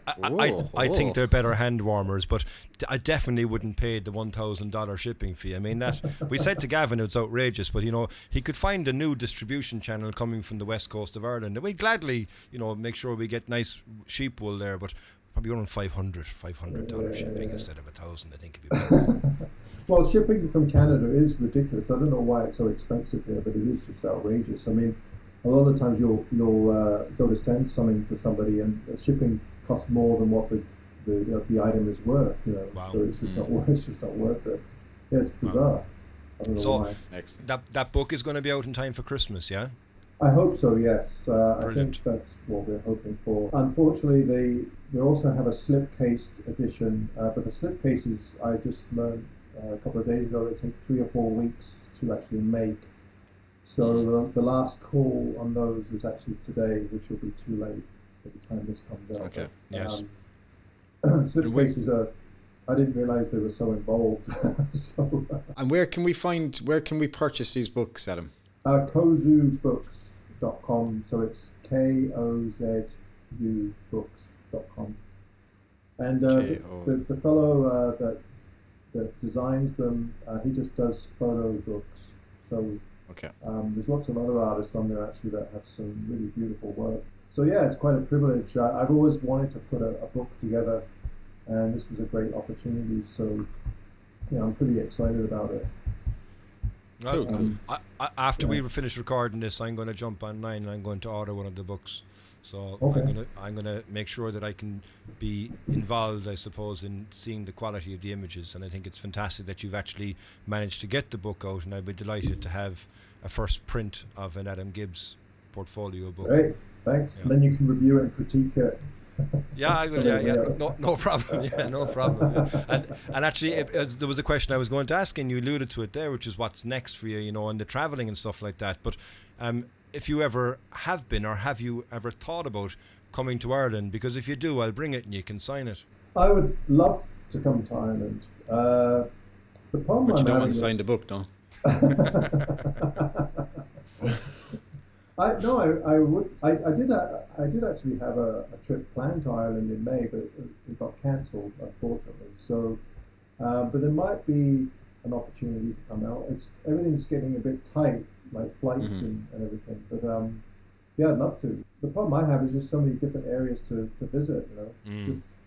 I, I, I think they're better hand warmers, but I definitely wouldn't pay the one thousand dollar shipping fee. I mean that we said to Gavin it's outrageous, but you know he could find a new distribution channel coming from the west coast of Ireland, and we'd gladly you know make sure we get nice sheep wool there, but probably around 500 500 dollar shipping instead of a thousand. I think it'd be better. Well, shipping from Canada is ridiculous. I don't know why it's so expensive here, but it is just outrageous. I mean, a lot of times you'll you'll uh, go to send something to somebody, and shipping costs more than what the the, the item is worth. You know, Wow. so it's just not worth. It's just not worth it. Yeah, it's bizarre. I don't know So- why. Excellent. that that book is going to be out in time for Christmas, yeah. I hope so. Yes, uh, I think that's what we're hoping for. Unfortunately, they they also have a slipcased edition, uh, but the slipcases I just learned uh, a couple of days ago they take three or four weeks to actually make. So the, the last call on those is actually today, which will be too late by the time this comes out. Okay. Yes. Um, slipcases are. I didn't realize they were so involved. so, And where can we find, where can we purchase these books, Adam? Uh, kozubooks.com. So it's K O Z U books.com. And uh, the, the, the fellow uh, that that designs them, uh, he just does photo books. So Okay. um, there's lots of other artists on there actually that have some really beautiful work. So yeah, it's quite a privilege. I, I've always wanted to put a, a book together, and this was a great opportunity. So yeah, I'm pretty excited about it. Well, Cool, cool. Um, I, I, after we finish recording this, I'm going to jump online and I'm going to order one of the books. So Okay. I'm gonna I'm gonna make sure that I can be involved, I suppose, in seeing the quality of the images. And I think it's fantastic that you've actually managed to get the book out, and I'd be delighted to have a first print of an Adam Gibbs portfolio book. Great, thanks. Yeah. And then you can review it and critique it. Yeah, I will. Yeah, yeah, no, no problem. Yeah, no problem. yeah. And and actually, it, it- there was a question I was going to ask, and you alluded to it there, which is what's next for you, you know, and the traveling and stuff like that. But um, if you ever have been, or have you ever thought about coming to Ireland? Because if you do, I'll bring it and you can sign it. I would love to come to Ireland. Uh, the problem But you I'm don't want to sign the book, no? I no, I, I would. I, I did. A, I did actually have a, a trip planned to Ireland in May, but it, it got cancelled unfortunately. So, um, but there might be an opportunity to come out. It's everything's getting a bit tight, like flights Mhm. and, and everything. But um, yeah, I'd love to. The problem I have is just so many different areas to, to visit. You know, Mm. just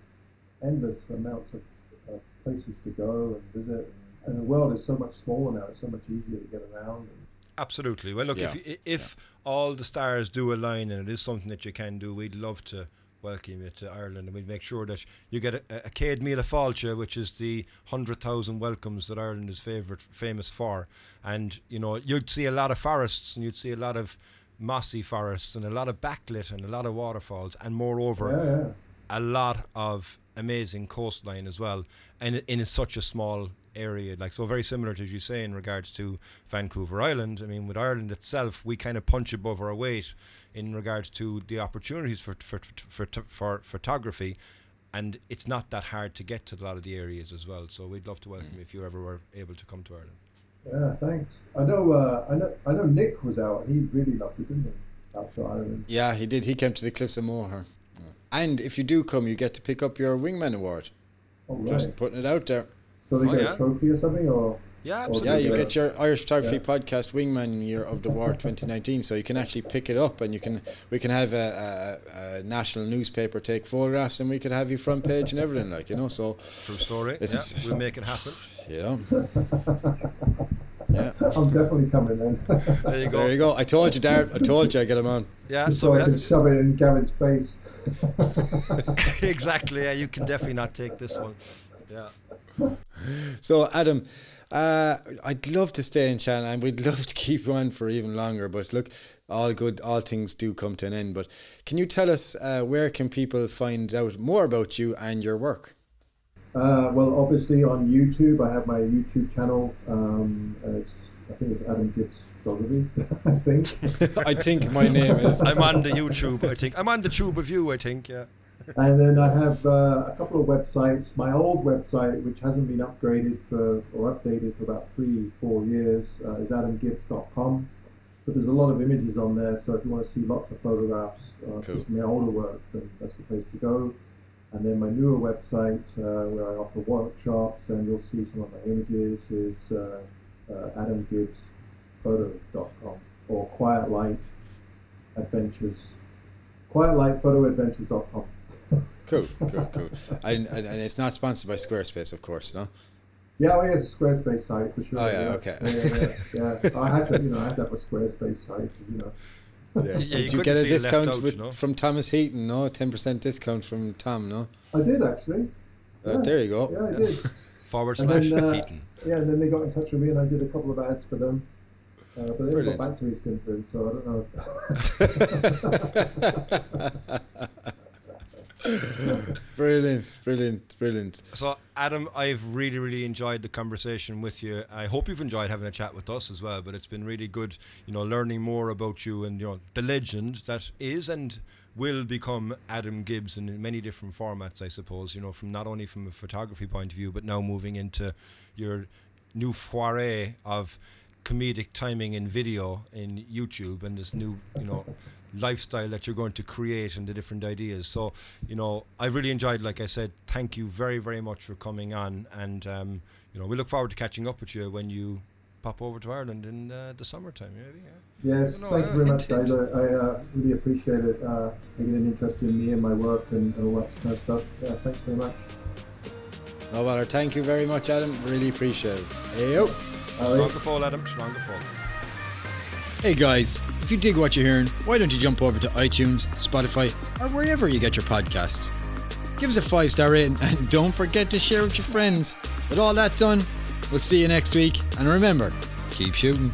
endless amounts of, of places to go and visit. And the world is so much smaller now. It's so much easier to get around. And, Absolutely. Well, look, if Yeah. you- if all the stars do align and it is something that you can do, we'd love to welcome you to Ireland, and we'd make sure that you get a, a Céad Míle Fáilte, which is the hundred thousand welcomes that Ireland is favorite famous for, and you know you'd see a lot of forests and you'd see a lot of mossy forests and a lot of backlit and a lot of waterfalls, and moreover yeah, yeah. a lot of amazing coastline as well, and in such a small area. Like so, very similar to as you say in regards to Vancouver Island. I mean, with Ireland itself, we kind of punch above our weight in regards to the opportunities for for for, for, for photography. And it's not that hard to get to a lot of the areas as well. So we'd love to welcome you if you ever were able to come to Ireland. Yeah, thanks. I know. Uh, I know. I know. Nick was out. He really loved it, didn't he? Out to Ireland. Yeah, he did. He came to the Cliffs of Moher. And if you do come, you get to pick up your Wingman Award. Oh, right. Just putting it out there. So they Oh, get yeah. a trophy or something, or Yeah, absolutely. Yeah, you get your Irish Photography Yeah. Podcast Wingman Year of the War 2019, so you can actually pick it up, and you can we can have a, a, a national newspaper take photographs, and we could have you front page and everything, like you know. So True story. It's- yeah, we'll make it happen. you know, yeah. I'm definitely coming then. There you go. There you go. I told you, Dart. I told you I get him on. Yeah, so so I that- can shove it in Gavin's face. exactly. Yeah, you can definitely not take this one. Yeah. So, Adam, uh, I'd love to stay in Shannon, and we'd love to keep on for even longer. But look, all good, all things do come to an end. But can you tell us uh, where can people find out more about you and your work? Uh, well, obviously on YouTube, I have my YouTube channel. Um, it's I think it's Adam Gibbs Photography. I think. I think my name is. I'm on the YouTube, I think. I'm on the tube of you, I think, yeah. And then I have uh, a couple of websites. My old website, which hasn't been upgraded for or updated for about three, four years, uh, is adamgibbs.com. But there's a lot of images on there, so if you want to see lots of photographs, uh, Cool. especially my older work, then that's the place to go. And then my newer website, uh, where I offer workshops, and you'll see some of my images, is uh, uh, adamgibbsphoto.com or Quiet Light Adventures. QuietLightPhotoAdventures.com. Cool, cool, cool. And, and, and it's not sponsored by Squarespace, of course, no? Yeah, oh, yeah, it's a Squarespace site for sure. Oh, yeah, yeah. okay. Yeah, yeah, yeah, yeah. I had to, you know, I had to have a Squarespace site, you know. Yeah. Yeah, you Did you couldn't get a discount out, with, you know? from Thomas Heaton? No, ten percent discount from Tom. No, I did actually. uh, there you go. Yeah, I did. Forward And slash then, uh, Heaton. Yeah, and then they got in touch with me, and I did a couple of ads for them. Uh, but they haven't got back to me since then, so I don't know. brilliant, brilliant, brilliant. So, Adam, I've really, really enjoyed the conversation with you. I hope you've enjoyed having a chat with us as well. But it's been really good, you know, learning more about you and you know the legend that is and will become Adam Gibbs in many different formats. I suppose you know, from not only from a photography point of view, but now moving into your new foray of comedic timing in video in YouTube and this new, you know, lifestyle that you're going to create and the different ideas. So, you know, I really enjoyed, like I said, thank you very, very much for coming on. And, um, you know, we look forward to catching up with you when you pop over to Ireland in uh, the summertime, maybe. Yeah. Yes, No, thank uh, you very much, guys. I, I uh, really appreciate it, uh, taking an interest in me and my work and, and all that kind of stuff. Yeah, thanks very much. No matter. Thank you very much, Adam. Really appreciate it. Hey, yo. All right. Stronger fall, Adam. Stronger fall. Hey guys, If you dig what you're hearing, why don't you jump over to iTunes, Spotify, or wherever you get your podcasts? Give us a five star rating and don't forget to share with your friends. With all that done, we'll see you next week. And remember, keep shooting.